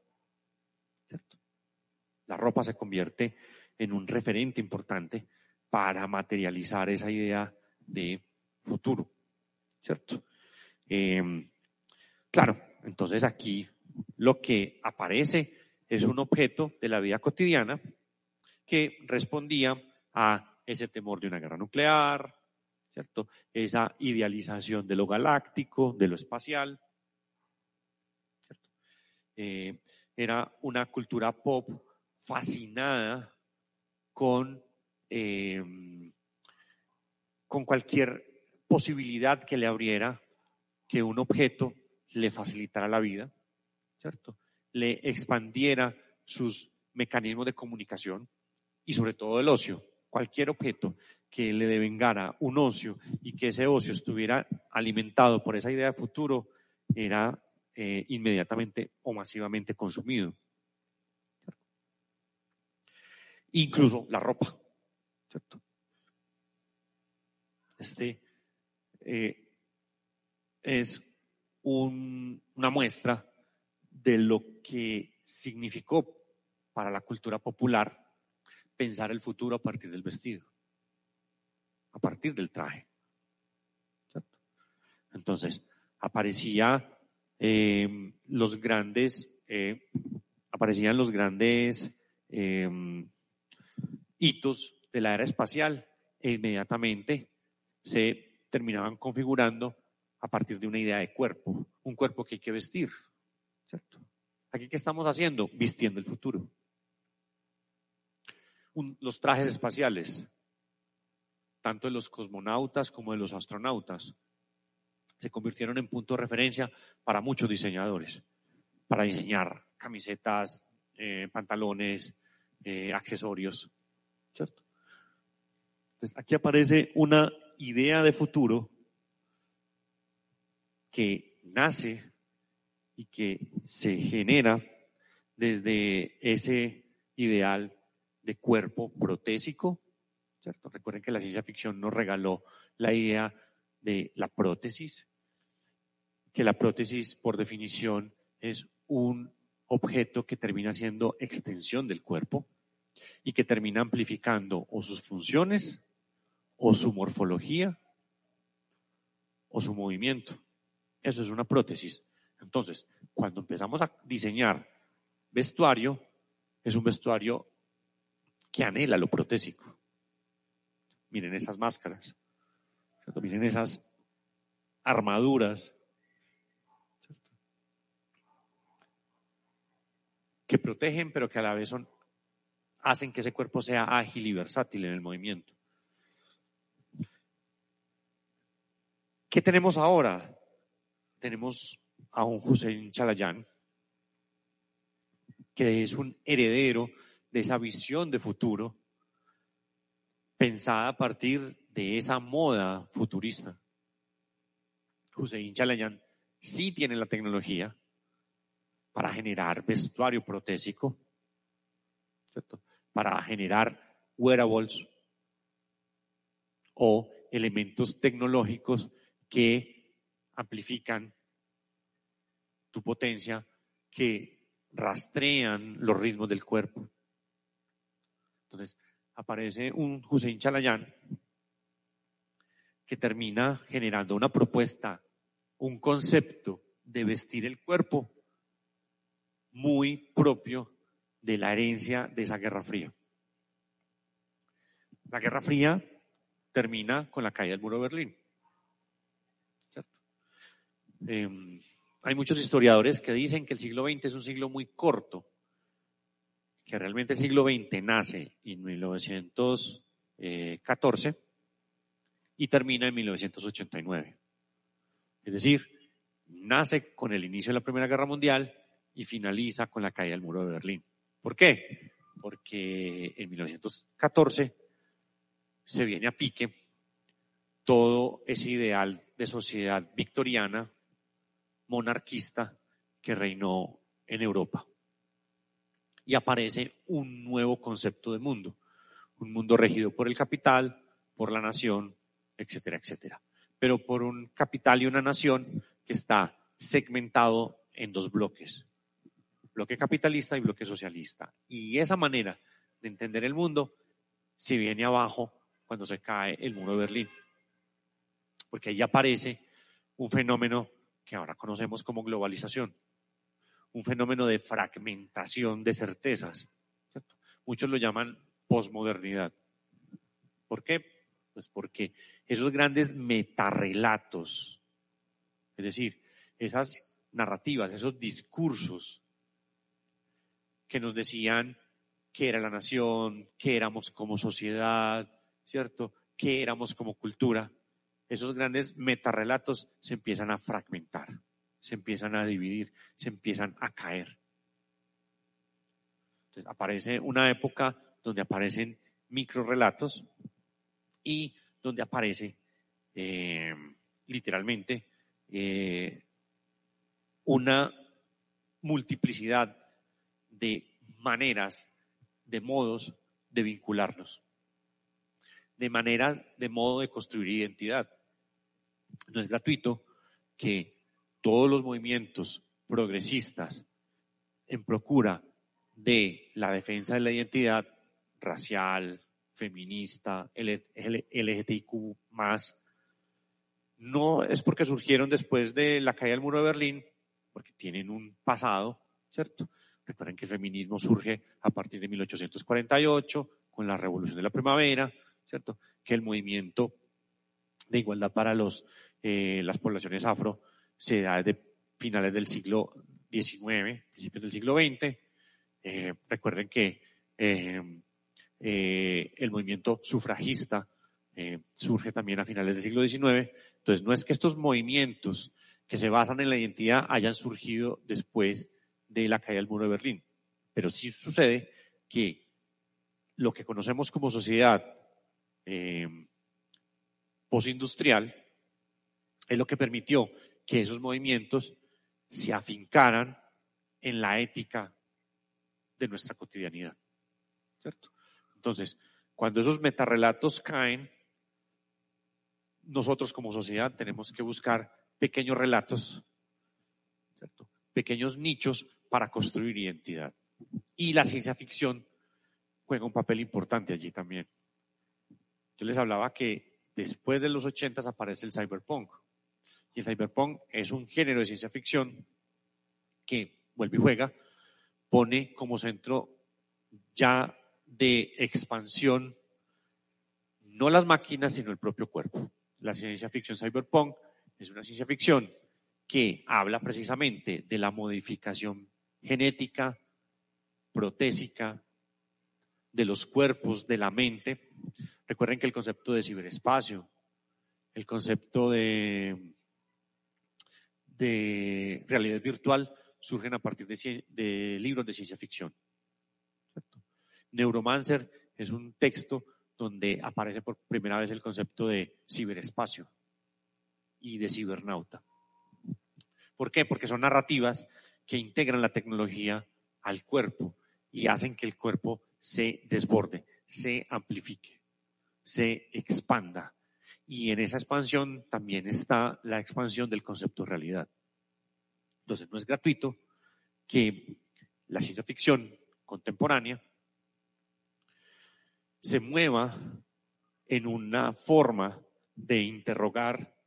La ropa se convierte en un referente importante para materializar esa idea de futuro, ¿cierto? Eh, claro, entonces aquí lo que aparece es un objeto de la vida cotidiana que respondía a ese temor de una guerra nuclear, ¿cierto? Esa idealización de lo galáctico, de lo espacial, ¿cierto? Eh, era una cultura pop fascinada con, eh, con cualquier posibilidad que le abriera que un objeto le facilitara la vida, ¿cierto? Le expandiera sus mecanismos de comunicación y sobre todo el ocio. Cualquier objeto que le devengara un ocio y que ese ocio estuviera alimentado por esa idea de futuro era eh, inmediatamente o masivamente consumido. Incluso la ropa, ¿cierto? Este eh, es una muestra de lo que significó para la cultura popular pensar el futuro a partir del vestido, a partir del traje. Entonces, aparecía eh, los grandes, eh, aparecían los grandes hitos de la era espacial e inmediatamente se terminaban configurando a partir de una idea de cuerpo, un cuerpo que hay que vestir, ¿cierto? Aquí, ¿qué estamos haciendo? Vistiendo el futuro. los trajes espaciales, tanto de los cosmonautas como de los astronautas, se convirtieron en punto de referencia para muchos diseñadores, para diseñar camisetas, eh, pantalones, eh, accesorios, ¿cierto? Entonces, aquí aparece una idea de futuro que nace y que se genera desde ese ideal de cuerpo protésico. Recuerden que la ciencia ficción nos regaló la idea de la prótesis, que la prótesis por definición es un objeto que termina siendo extensión del cuerpo y que termina amplificando o sus funciones o su morfología o su movimiento. Eso es una prótesis. Entonces, cuando empezamos a diseñar vestuario, es un vestuario que anhela lo protésico. Miren esas máscaras, miren esas armaduras que protegen, pero que a la vez son, hacen que ese cuerpo sea ágil y versátil en el movimiento. ¿Qué tenemos ahora? Tenemos a un Hussein Chalayan, que es un heredero de esa visión de futuro pensada a partir de esa moda futurista. Hussein Chalayan sí tiene la tecnología para generar vestuario protésico, para generar wearables o elementos tecnológicos que amplifican tu potencia, que rastrean los ritmos del cuerpo. Entonces, aparece un Hussein Chalayan que termina generando una propuesta, un concepto de vestir el cuerpo muy propio de la herencia de esa Guerra Fría. La Guerra Fría termina con la caída del muro de Berlín. Em, hay muchos historiadores que dicen que el siglo XX es un siglo muy corto, que realmente el siglo XX nace en 1914 y termina en 1989. Es decir, nace con el inicio de la Primera Guerra Mundial y finaliza con la caída del muro de Berlín. ¿Por qué? Porque en 1914 se viene a pique todo ese ideal de sociedad victoriana, monarquista, que reinó en Europa. Y aparece un nuevo concepto de mundo, un mundo regido por el capital, por la nación, etcétera, etcétera. Pero por un capital y una nación que está segmentado en dos bloques, bloque capitalista y bloque socialista. Y esa manera de entender el mundo se viene abajo cuando se cae el muro de Berlín. Porque ahí aparece un fenómeno que ahora conocemos como globalización, un fenómeno de fragmentación de certezas. Muchos lo llaman posmodernidad. ¿Por qué? Pues porque esos grandes metarrelatos, es decir, esas narrativas, esos discursos que nos decían qué era la nación, qué éramos como sociedad, ¿cierto? ¿Qué éramos como cultura? Esos grandes metarrelatos se empiezan a fragmentar, se empiezan a dividir, se empiezan a caer. Entonces aparece una época donde aparecen microrelatos y donde aparece eh, literalmente eh, una multiplicidad de maneras, de modos de vincularnos, de maneras, de modo de construir identidad. No es gratuito que todos los movimientos progresistas en procura de la defensa de la identidad racial, feminista, LGTIQ más, no es porque surgieron después de la caída del muro de Berlín, porque tienen un pasado, ¿cierto? Recuerden que el feminismo surge a partir de 1848 con la Revolución de la Primavera, ¿cierto? Que el movimiento de igualdad para los, eh, las poblaciones afro se da desde finales del siglo XIX, principios del siglo XX. Eh, recuerden que eh, el movimiento sufragista surge también a finales del siglo XIX. Entonces, no es que estos movimientos que se basan en la identidad hayan surgido después de la caída del muro de Berlín. Pero sí sucede que lo que conocemos como sociedad eh, postindustrial es lo que permitió que esos movimientos se afincaran en la ética de nuestra cotidianidad. ¿Cierto? Entonces, cuando esos metarrelatos caen, nosotros como sociedad tenemos que buscar pequeños relatos, ¿cierto? pequeños nichos para construir identidad. Y la ciencia ficción juega un papel importante allí también. Yo les hablaba que después de los 80 aparece el cyberpunk. Y el cyberpunk es un género de ciencia ficción que vuelve y juega, pone como centro ya de expansión no las máquinas, sino el propio cuerpo. La ciencia ficción cyberpunk es una ciencia ficción que habla precisamente de la modificación genética, protésica, de los cuerpos, de la mente. Recuerden que el concepto de ciberespacio, el concepto de, realidad virtual surgen a partir de, libros de ciencia ficción. Neuromancer es un texto donde aparece por primera vez el concepto de ciberespacio y de cibernauta. ¿Por qué? Porque son narrativas que integran la tecnología al cuerpo y hacen que el cuerpo se desborde, se amplifique, se expanda. Y en esa expansión también está la expansión del concepto realidad. Entonces, no es gratuito que la ciencia ficción contemporánea se mueva en una forma de interrogar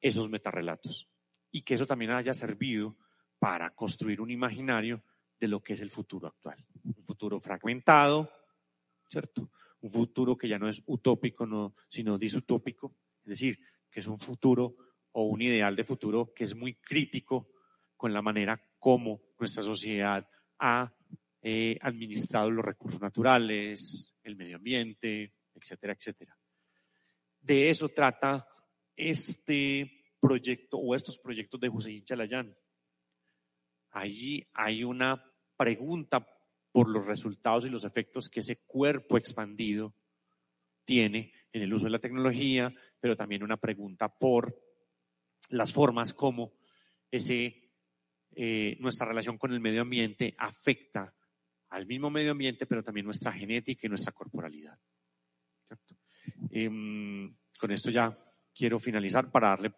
esos metarrelatos y que eso también haya servido para construir un imaginario de lo que es el futuro actual. Un futuro fragmentado, ¿cierto? Un futuro que ya no es utópico, no, sino disutópico, es decir, que es un futuro o un ideal de futuro que es muy crítico con la manera como nuestra sociedad ha eh, administrado los recursos naturales, el medio ambiente, etcétera, etcétera. De eso trata este proyecto o estos proyectos de José Chalayán. Allí hay una pregunta por los resultados y los efectos que ese cuerpo expandido tiene en el uso de la tecnología, pero también una pregunta por las formas como ese eh, nuestra relación con el medio ambiente afecta al mismo medio ambiente, pero también nuestra genética y nuestra corporalidad. Em, con esto ya quiero finalizar para darle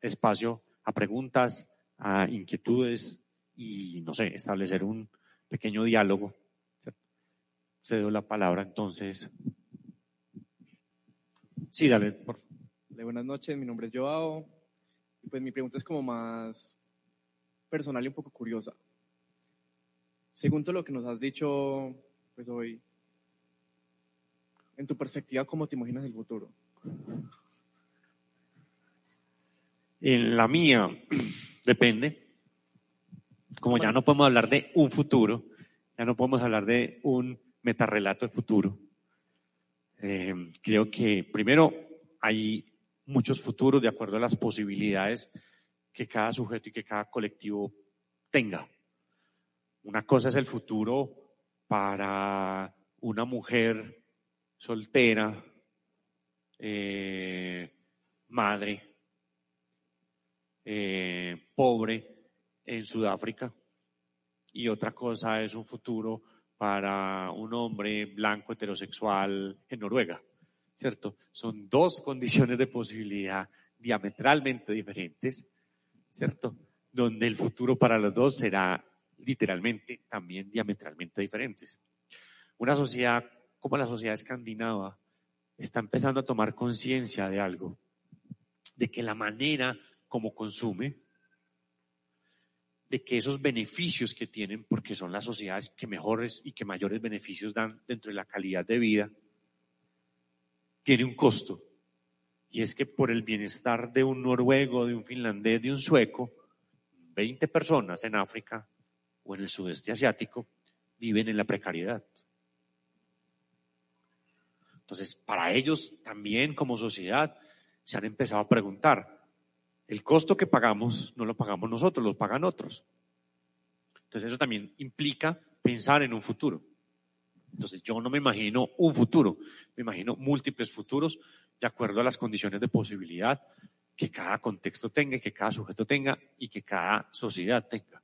espacio a preguntas, a inquietudes y, no sé, establecer un pequeño diálogo. Cedo la palabra entonces. Sí, dale, por favor.
Buenas noches, mi nombre es Joao. Pues mi pregunta es como más personal y un poco curiosa. Según todo lo que nos has dicho pues hoy, en tu perspectiva, ¿cómo te imaginas el futuro?
En la mía, depende. Como ya no podemos hablar de un futuro, ya no podemos hablar de un metarrelato de futuro. Eh, creo que primero hay muchos futuros de acuerdo a las posibilidades que cada sujeto y que cada colectivo tenga. Una cosa es el futuro para una mujer soltera, eh, madre, eh, pobre en Sudáfrica. Y otra cosa es un futuro para un hombre blanco heterosexual en Noruega, ¿cierto? Son dos condiciones de posibilidad diametralmente diferentes ¿cierto? Donde el futuro para los dos será literalmente también diametralmente diferentes. Una sociedad como la sociedad escandinava está empezando a tomar conciencia de algo, de que la manera como consume, de que esos beneficios que tienen, porque son las sociedades que mejores y que mayores beneficios dan dentro de la calidad de vida, tiene un costo y es que por el bienestar de un noruego, de un finlandés, de un sueco, 20 personas en África o en el sudeste asiático viven en la precariedad. Entonces, para ellos también como sociedad se han empezado a preguntar, el costo que pagamos no lo pagamos nosotros, lo pagan otros. Entonces, eso también implica pensar en un futuro. Entonces yo no me imagino un futuro, me imagino múltiples futuros de acuerdo a las condiciones de posibilidad que cada contexto tenga, que cada sujeto tenga y que cada sociedad tenga.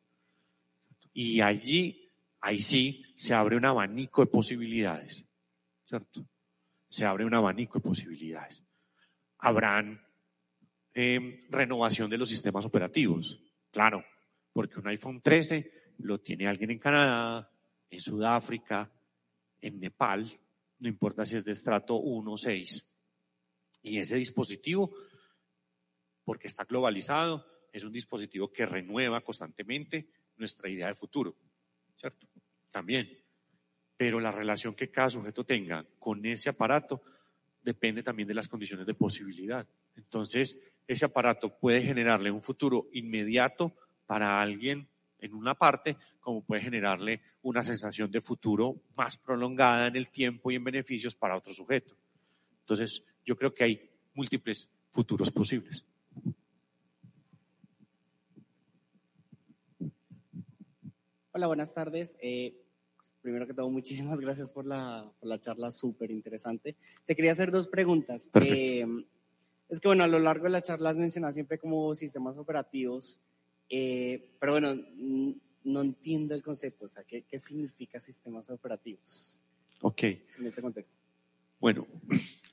Y allí, ahí sí, se abre un abanico de posibilidades, ¿cierto? Se abre un abanico de posibilidades. Habrán eh, renovación de los sistemas operativos, claro, porque un iPhone 13 lo tiene alguien en Canadá, en Sudáfrica, en Nepal, no importa si es de estrato 1 o 6. Y ese dispositivo, porque está globalizado, es un dispositivo que renueva constantemente nuestra idea de futuro, ¿cierto? También. Pero la relación que cada sujeto tenga con ese aparato depende también de las condiciones de posibilidad. Entonces, ese aparato puede generarle un futuro inmediato para alguien en una parte, como puede generarle una sensación de futuro más prolongada en el tiempo y en beneficios para otro sujeto. Entonces, yo creo que hay múltiples futuros posibles.
Hola, buenas tardes. Eh, primero que todo, muchísimas gracias por la, por la charla súper interesante. Te quería hacer dos preguntas. Eh, es que, bueno, a lo largo de la charla has mencionado siempre como sistemas operativos eh, pero bueno, no entiendo el concepto, o sea, ¿qué, ¿qué, significa sistemas operativos?
Ok.
En este contexto.
Bueno,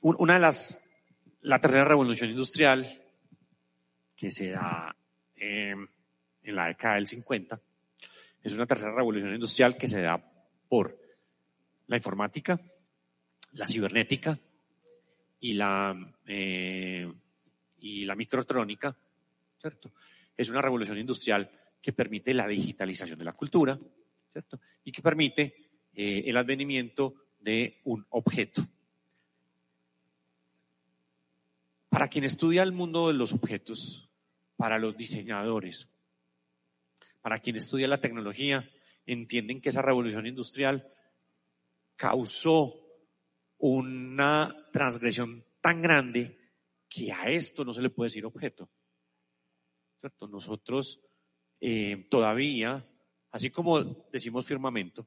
una de las, la tercera revolución industrial que se da eh, en la década del 50, es una tercera revolución industrial que se da por la informática, la cibernética y la, eh, y la microelectrónica, ¿cierto? es una revolución industrial que permite la digitalización de la cultura, ¿cierto? Y que permite eh, el advenimiento de un objeto. Para quien estudia el mundo de los objetos, para los diseñadores, para quien estudia la tecnología, entienden que esa revolución industrial causó una transgresión tan grande que a esto no se le puede decir objeto. Nosotros eh, todavía, así como decimos firmamento,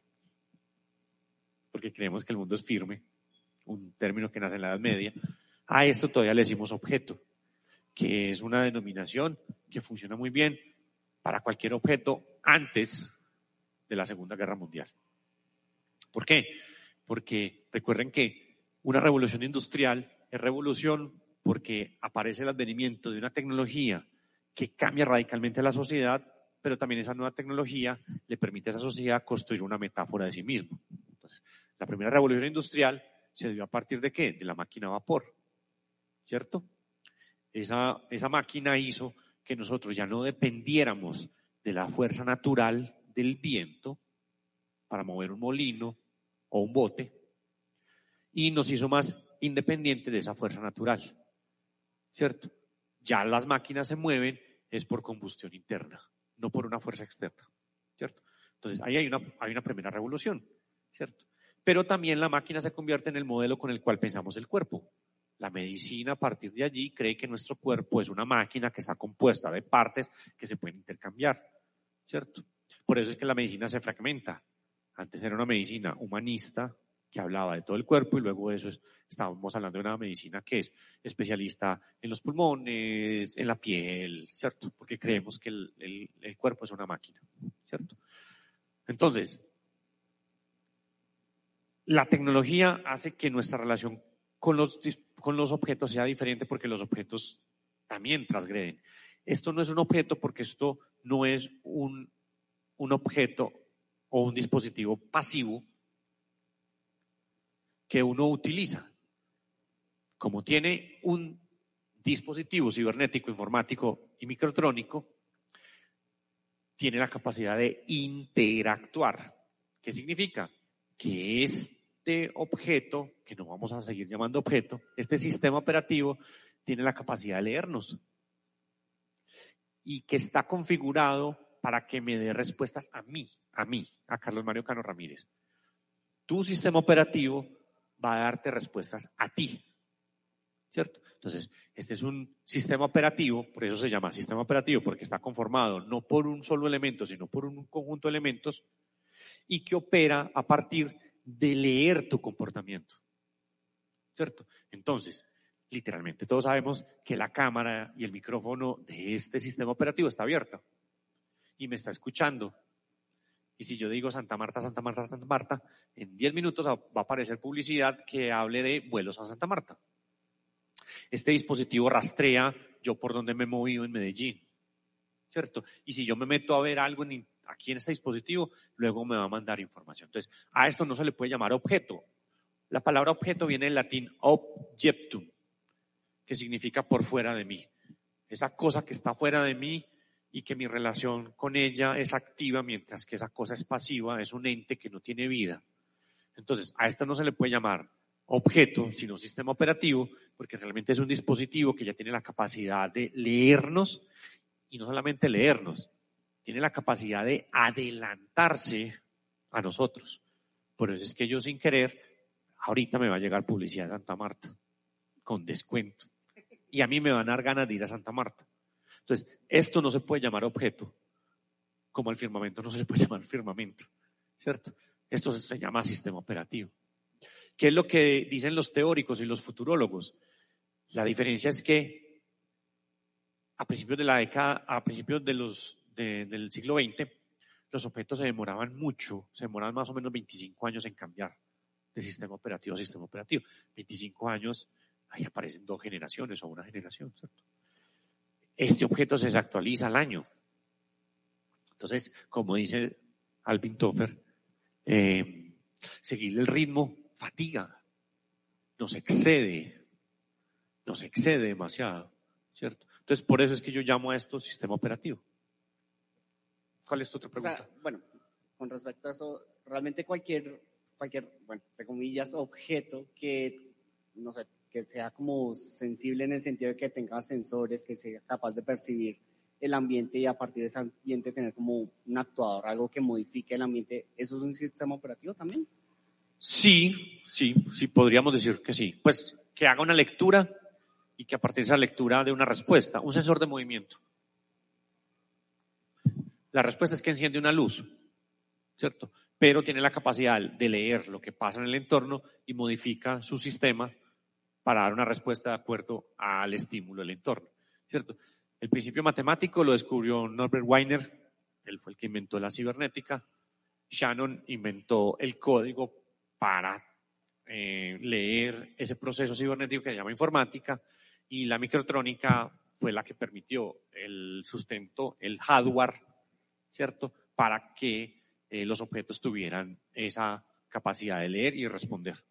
porque creemos que el mundo es firme, un término que nace en la Edad Media, a esto todavía le decimos objeto, que es una denominación que funciona muy bien para cualquier objeto antes de la Segunda Guerra Mundial. ¿Por qué? Porque recuerden que una revolución industrial es revolución porque aparece el advenimiento de una tecnología que cambia radicalmente la sociedad, pero también esa nueva tecnología le permite a esa sociedad construir una metáfora de sí mismo. La primera revolución industrial se dio a partir de qué? De la máquina a vapor, ¿cierto? Esa, esa máquina hizo que nosotros ya no dependiéramos de la fuerza natural del viento para mover un molino o un bote y nos hizo más independientes de esa fuerza natural, ¿cierto? Ya las máquinas se mueven es por combustión interna, no por una fuerza externa, ¿cierto? Entonces, ahí hay una, hay una primera revolución, ¿cierto? Pero también la máquina se convierte en el modelo con el cual pensamos el cuerpo. La medicina a partir de allí cree que nuestro cuerpo es una máquina que está compuesta de partes que se pueden intercambiar, ¿cierto? Por eso es que la medicina se fragmenta. Antes era una medicina humanista, que hablaba de todo el cuerpo y luego de eso estábamos hablando de una medicina que es especialista en los pulmones, en la piel, ¿cierto? Porque creemos que el, el cuerpo es una máquina, ¿cierto? Entonces, la tecnología hace que nuestra relación con los, con los objetos sea diferente porque los objetos también transgreden. Esto no es un objeto porque esto no es un, un objeto o un dispositivo pasivo, que uno utiliza. Como tiene un dispositivo cibernético, informático y microtrónico, tiene la capacidad de interactuar. ¿Qué significa? Que este objeto, que no vamos a seguir llamando objeto, este sistema operativo tiene la capacidad de leernos y que está configurado para que me dé respuestas a mí, a mí, a Carlos Mario Cano Ramírez. Tu sistema operativo va a darte respuestas a ti. ¿Cierto? Entonces, este es un sistema operativo, por eso se llama sistema operativo, porque está conformado no por un solo elemento, sino por un conjunto de elementos y que opera a partir de leer tu comportamiento. ¿Cierto? Entonces, literalmente todos sabemos que la cámara y el micrófono de este sistema operativo está abierta y me está escuchando. Y si yo digo Santa Marta, Santa Marta, Santa Marta, en 10 minutos va a aparecer publicidad que hable de vuelos a Santa Marta. Este dispositivo rastrea yo por dónde me he movido en Medellín, ¿cierto? Y si yo me meto a ver algo aquí en este dispositivo, luego me va a mandar información. Entonces, a esto no se le puede llamar objeto. La palabra objeto viene del latín objectum, que significa por fuera de mí. Esa cosa que está fuera de mí y que mi relación con ella es activa, mientras que esa cosa es pasiva, es un ente que no tiene vida. Entonces, a esto no se le puede llamar objeto, sino sistema operativo, porque realmente es un dispositivo que ya tiene la capacidad de leernos y no solamente leernos, tiene la capacidad de adelantarse a nosotros. Por eso es que yo sin querer, ahorita me va a llegar publicidad de Santa Marta con descuento. Y a mí me van a dar ganas de ir a Santa Marta. Entonces, esto no se puede llamar objeto, como el firmamento no se le puede llamar firmamento, ¿cierto? Esto se llama sistema operativo. ¿Qué es lo que dicen los teóricos y los futurólogos? La diferencia es que a principios de la década, a principios del siglo XX, los objetos se demoraban mucho, se demoraban más o menos 25 años en cambiar de sistema operativo a sistema operativo. 25 años, ahí aparecen dos generaciones o una generación, ¿cierto? Este objeto se actualiza al año. Entonces, como dice Alvin Toffer, eh, seguir el ritmo fatiga, nos excede, nos excede demasiado, ¿cierto? Entonces, por eso es que yo llamo a esto sistema operativo. ¿Cuál es tu otra pregunta?
bueno, con respecto a eso, realmente cualquier, cualquier, bueno, entre comillas, objeto que, no sé, que sea como sensible en el sentido de que tenga sensores, que sea capaz de percibir el ambiente y a partir de ese ambiente tener como un actuador, algo que modifique el ambiente, ¿eso es un sistema operativo también?
Sí, sí, sí, podríamos decir que sí. Pues que haga una lectura y que a partir de esa lectura dé una respuesta, un sensor de movimiento. La respuesta es que enciende una luz, ¿cierto? Pero tiene la capacidad de leer lo que pasa en el entorno y modifica su sistema para dar una respuesta de acuerdo al estímulo del entorno, ¿cierto? El principio matemático lo descubrió Norbert Weiner, él fue el que inventó la cibernética. Shannon inventó el código para eh, leer ese proceso cibernético que se llama informática y la microtrónica fue la que permitió el sustento, el hardware, ¿cierto? Para que eh, los objetos tuvieran esa capacidad de leer y responder.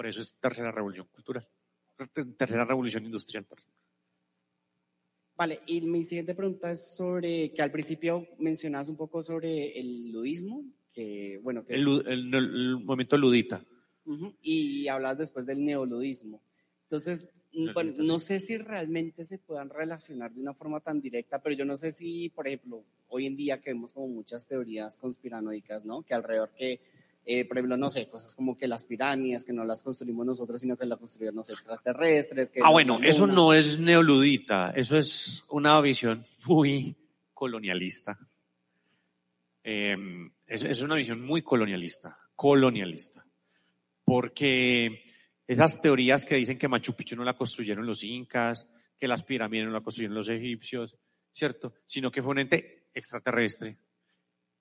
Por eso es tercera revolución cultural, tercera revolución industrial.
Vale, y mi siguiente pregunta es sobre, que al principio mencionas un poco sobre el ludismo, que, bueno, que...
El, momento ludita.
y hablas después del neoludismo. Entonces, bueno, no sé si realmente se puedan relacionar de una forma tan directa, pero yo no sé si, por ejemplo, hoy en día que vemos como muchas teorías conspiranoicas, ¿no? Que alrededor que, eh, por ejemplo, no sé, cosas como que las pirámides, que no las construimos nosotros, sino que las construyeron los extraterrestres. Que
ah, bueno, eso no es neoludita, eso es una visión muy colonialista. Eh, es, una visión muy colonialista, colonialista, porque esas teorías que dicen que Machu Picchu no la construyeron los incas, que las pirámides no la construyeron los egipcios, ¿cierto? Sino que fue un ente extraterrestre.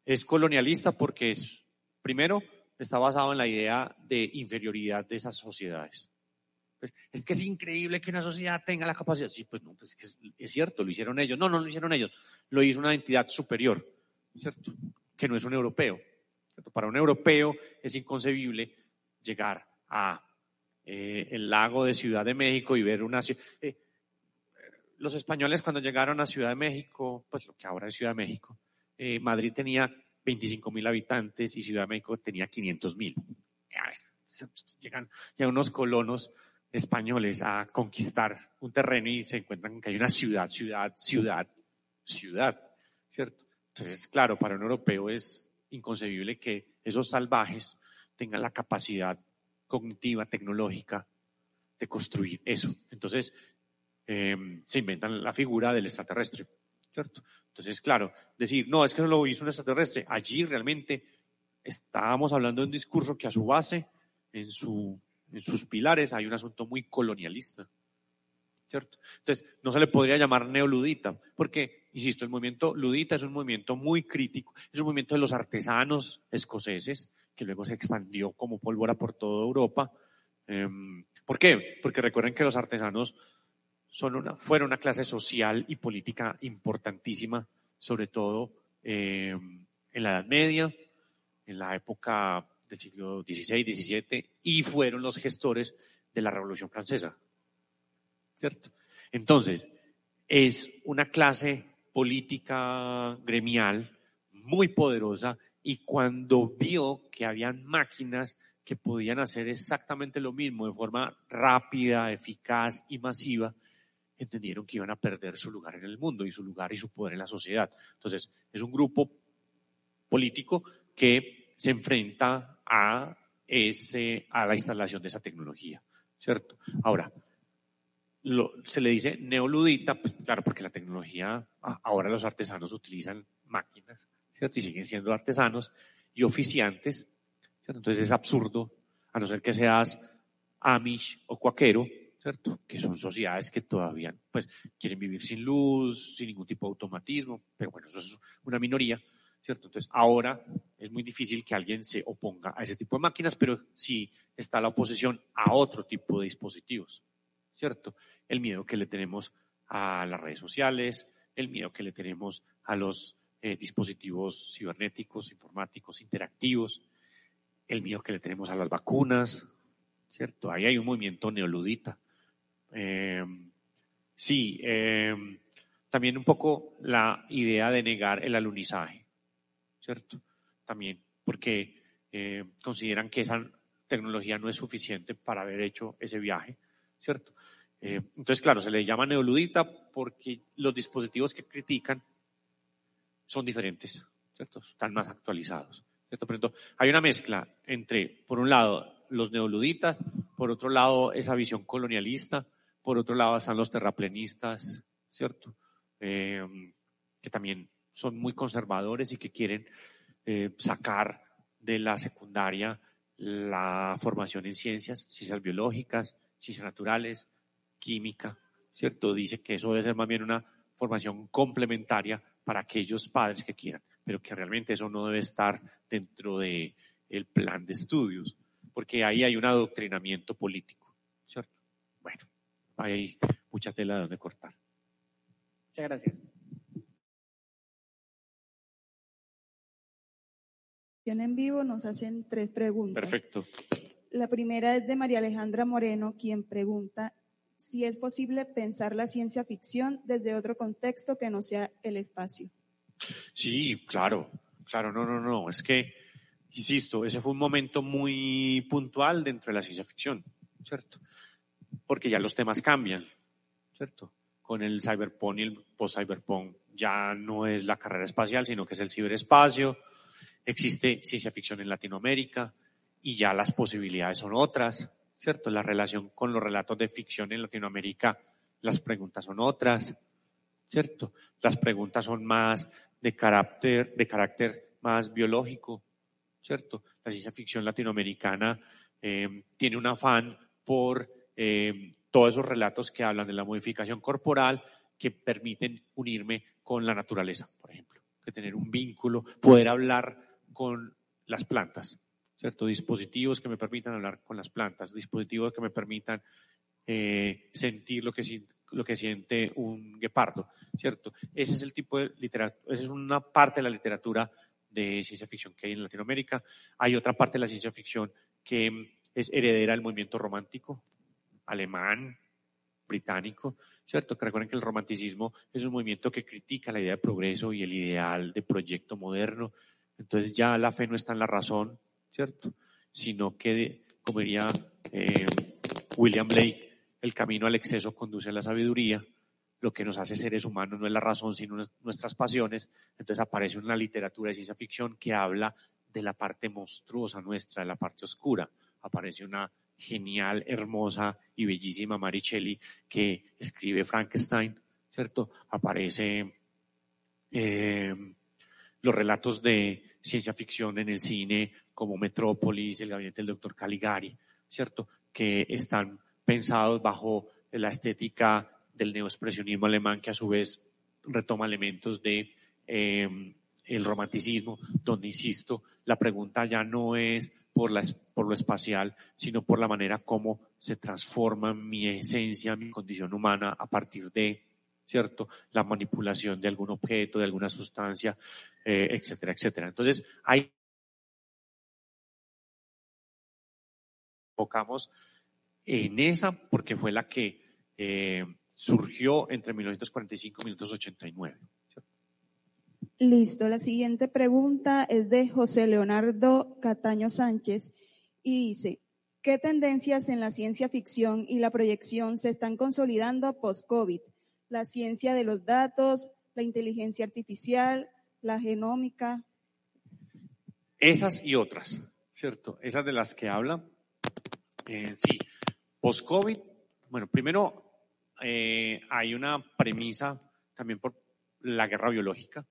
Es colonialista porque es, primero, está basado en la idea de inferioridad de esas sociedades. Pues, es que es increíble que una sociedad tenga la capacidad. Sí, pues no, pues es, es cierto, lo hicieron ellos. No, no lo hicieron ellos. Lo hizo una entidad superior, ¿cierto? que no es un europeo. Para un europeo es inconcebible llegar a eh, el lago de Ciudad de México y ver una ciudad. Eh, los españoles cuando llegaron a Ciudad de México, pues lo que ahora es Ciudad de México, eh, Madrid tenía 25 mil habitantes y Ciudad de México tenía 500 mil. Llegan ya unos colonos españoles a conquistar un terreno y se encuentran que hay una ciudad, ciudad, ciudad, ciudad, ¿cierto? Entonces, claro, para un europeo es inconcebible que esos salvajes tengan la capacidad cognitiva, tecnológica de construir eso. Entonces, em, se inventan la figura del extraterrestre, ¿cierto? Entonces, claro, decir, no, es que no lo hizo un extraterrestre, allí realmente estábamos hablando de un discurso que a su base, en, su, en sus pilares, hay un asunto muy colonialista. ¿Cierto? Entonces, no se le podría llamar neoludita, porque, insisto, el movimiento ludita es un movimiento muy crítico, es un movimiento de los artesanos escoceses, que luego se expandió como pólvora por toda Europa. Em, ¿Por qué? Porque recuerden que los artesanos fueron una clase social y política importantísima, sobre todo em, en la Edad Media, en la época del siglo XVI, XVII, y fueron los gestores de la Revolución Francesa. ¿Cierto? Entonces, es una clase política gremial muy poderosa y cuando vio que habían máquinas que podían hacer exactamente lo mismo de forma rápida, eficaz y masiva, entendieron que iban a perder su lugar en el mundo y su lugar y su poder en la sociedad. Entonces, es un grupo político que se enfrenta a, ese, a la instalación de esa tecnología, ¿cierto? Ahora, se le dice neoludita, pues claro, porque la tecnología, ahora los artesanos utilizan máquinas, ¿cierto? Y siguen siendo artesanos y oficiantes, ¿cierto? Entonces es absurdo, a no ser que seas amish o cuaquero, ¿cierto? Que son sociedades que todavía, pues, quieren vivir sin luz, sin ningún tipo de automatismo, pero bueno, eso es una minoría, ¿cierto? Entonces, ahora es muy difícil que alguien se oponga a ese tipo de máquinas, pero sí está la oposición a otro tipo de dispositivos, ¿cierto? El miedo que le tenemos a las redes sociales, el miedo que le tenemos a los eh, dispositivos cibernéticos, informáticos, interactivos, el miedo que le tenemos a las vacunas, ¿cierto? Ahí hay un movimiento neoludita. Eh, sí, eh, también un poco la idea de negar el alunizaje. ¿cierto? También, porque eh, consideran que esa tecnología no es suficiente para haber hecho ese viaje, ¿cierto? Entonces, claro, se le llama neoludita porque los dispositivos que critican son diferentes, ¿cierto? Están más actualizados, ¿cierto? Pero hay una mezcla entre, por un lado, los neoluditas, por otro lado, esa visión colonialista, por otro lado están los terraplenistas, ¿cierto? Eh, que también son muy conservadores y que quieren eh, sacar de la secundaria la formación en ciencias, ciencias biológicas, ciencias naturales, química, ¿cierto? Dice que eso debe ser más bien una formación complementaria para aquellos padres que quieran, pero que realmente eso no debe estar dentro del el plan de estudios, porque ahí hay un adoctrinamiento político, ¿cierto? Bueno, hay mucha tela de donde cortar.
Muchas gracias.
en vivo nos hacen tres preguntas.
Perfecto.
La primera es de María Alejandra Moreno, quien pregunta si es posible pensar la ciencia ficción desde otro contexto que no sea el espacio.
Sí, claro, claro, no, no, no. Es que, insisto, ese fue un momento muy puntual dentro de la ciencia ficción, ¿cierto? Porque ya los temas cambian, ¿cierto? Con el cyberpunk y el post-cyberpunk ya no es la carrera espacial, sino que es el ciberespacio existe ciencia ficción en Latinoamérica y ya las posibilidades son otras, ¿cierto? La relación con los relatos de ficción en Latinoamérica, las preguntas son otras, ¿cierto? Las preguntas son más de carácter, de carácter más biológico, ¿cierto? La ciencia ficción latinoamericana eh, tiene un afán por eh, todos esos relatos que hablan de la modificación corporal que permiten unirme con la naturaleza, por ejemplo, que tener un vínculo, poder hablar con las plantas, ¿cierto? Dispositivos que me permitan hablar con las plantas, dispositivos que me permitan eh, sentir lo que, lo que siente un guepardo, ¿cierto? Ese es el tipo de literatura, esa es una parte de la literatura de ciencia ficción que hay en Latinoamérica. Hay otra parte de la ciencia ficción que es heredera del movimiento romántico, alemán, británico, ¿cierto? Que recuerden que el romanticismo es un movimiento que critica la idea de progreso y el ideal de proyecto moderno, entonces ya la fe no está en la razón, ¿cierto? Sino que, como diría eh, William Blake, el camino al exceso conduce a la sabiduría. Lo que nos hace seres humanos no es la razón, sino nuestras pasiones. Entonces aparece una literatura de ciencia ficción que habla de la parte monstruosa nuestra, de la parte oscura. Aparece una genial, hermosa y bellísima Mary que escribe Frankenstein, ¿cierto? Aparece eh, los relatos de ciencia ficción en el cine como Metrópolis, el gabinete del doctor Caligari, ¿cierto? Que están pensados bajo la estética del neoexpresionismo alemán, que a su vez retoma elementos de eh, el romanticismo, donde, insisto, la pregunta ya no es por, la, por lo espacial, sino por la manera como se transforma mi esencia, mi condición humana a partir de, ¿cierto? La manipulación de algún objeto, de alguna sustancia, eh, etcétera, etcétera. Entonces, hay enfocamos en esa porque fue la que eh, surgió entre 1945 y 1989.
Listo, la siguiente pregunta es de José Leonardo Cataño Sánchez y dice, ¿qué tendencias en la ciencia ficción y la proyección se están consolidando post-COVID? La ciencia de los datos, la inteligencia artificial, la genómica.
Esas y otras, ¿cierto? Esas de las que habla. Eh, sí, post-COVID, bueno, primero eh, hay una premisa también por la guerra biológica,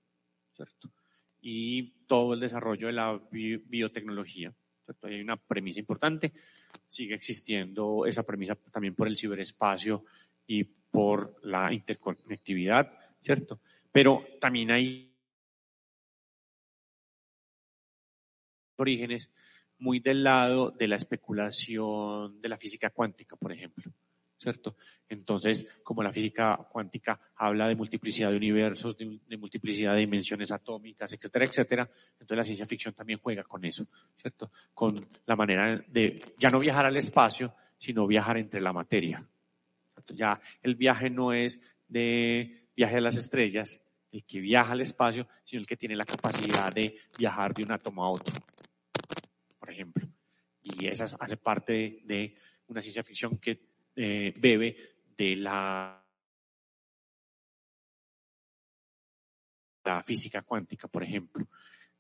Y todo el desarrollo de la biotecnología. ¿cierto? Hay una premisa importante. Sigue existiendo esa premisa también por el ciberespacio y por la interconectividad, ¿cierto? Pero también hay orígenes muy del lado de la especulación de la física cuántica, por ejemplo. ¿Cierto? Entonces, como la física cuántica habla de multiplicidad de universos, de, multiplicidad de dimensiones atómicas, etcétera, etcétera, entonces la ciencia ficción también juega con eso, ¿cierto? Con la manera de ya no viajar al espacio, sino viajar entre la materia. Ya el viaje no es de viaje a las estrellas, el que viaja al espacio, sino el que tiene la capacidad de viajar de un átomo a otro, por ejemplo. Y esa hace parte de una ciencia ficción que eh, bebe de la, física cuántica, por ejemplo.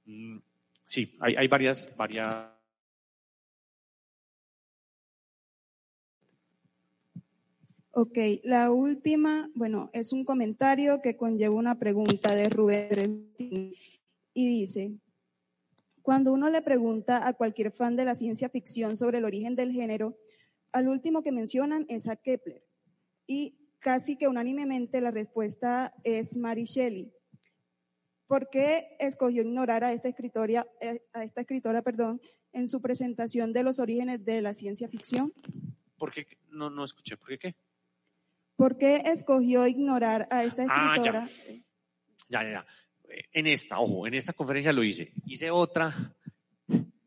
Mm, sí, hay, hay varias, varias
Ok, la última, bueno, es un comentario que conlleva una pregunta de Rubén y dice, cuando uno le pregunta a cualquier fan de la ciencia ficción sobre el origen del género, al último que mencionan es a Kepler. Y casi que unánimemente la respuesta es Mary Shelley. ¿Por qué escogió ignorar a esta, escritora, eh, a esta escritora perdón, en su presentación de los orígenes de la ciencia ficción?
¿Por qué? No, no escuché. ¿Por qué qué?
¿Por qué escogió ignorar a esta ah, escritora?
ya, ya, ya. En esta, ojo, en esta conferencia lo hice. Hice otra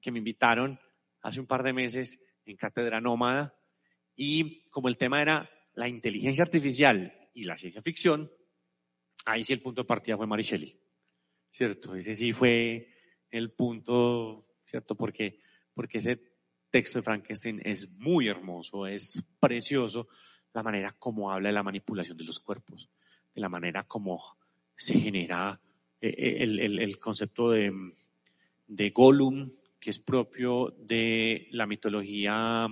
que me invitaron hace un par de meses en Cátedra Nómada, y como el tema era la inteligencia artificial y la ciencia ficción, ahí sí el punto de partida fue Mary Shelley, ¿cierto? Ese sí fue el punto, ¿cierto? Porque, porque ese texto de Frankenstein es muy hermoso, es precioso, la manera como habla de la manipulación de los cuerpos, de la manera como se genera eh, eh, el, el, el concepto de, de Gollum, que es propio de la mitología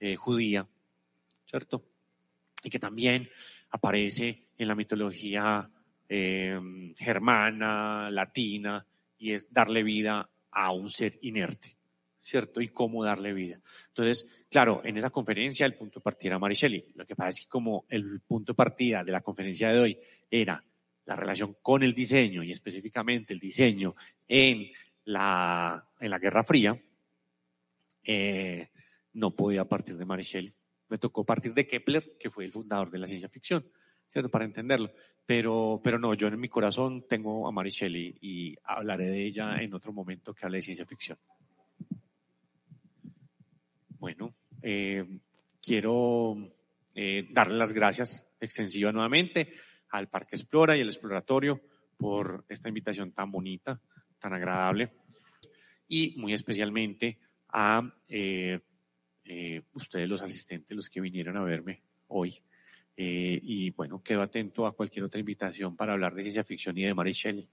eh, judía, ¿cierto? Y que también aparece en la mitología eh, germana, latina, y es darle vida a un ser inerte, ¿cierto? Y cómo darle vida. Entonces, claro, en esa conferencia el punto de partida era Mary Shelley. Lo que pasa es que como el punto de partida de la conferencia de hoy era la relación con el diseño y específicamente el diseño en la, en la Guerra Fría, eh, no podía partir de Mary Shelley. Me tocó partir de Kepler, que fue el fundador de la ciencia ficción, ¿cierto? Para entenderlo. Pero, pero no, yo en mi corazón tengo a Mary Shelley y hablaré de ella en otro momento que hable de ciencia ficción. Bueno, eh, quiero eh, darle las gracias extensivas nuevamente al Parque Explora y al Exploratorio por esta invitación tan bonita tan agradable y muy especialmente a eh, eh, ustedes los asistentes, los que vinieron a verme hoy. Eh, y bueno, quedo atento a cualquier otra invitación para hablar de ciencia ficción y de Mary Shelley.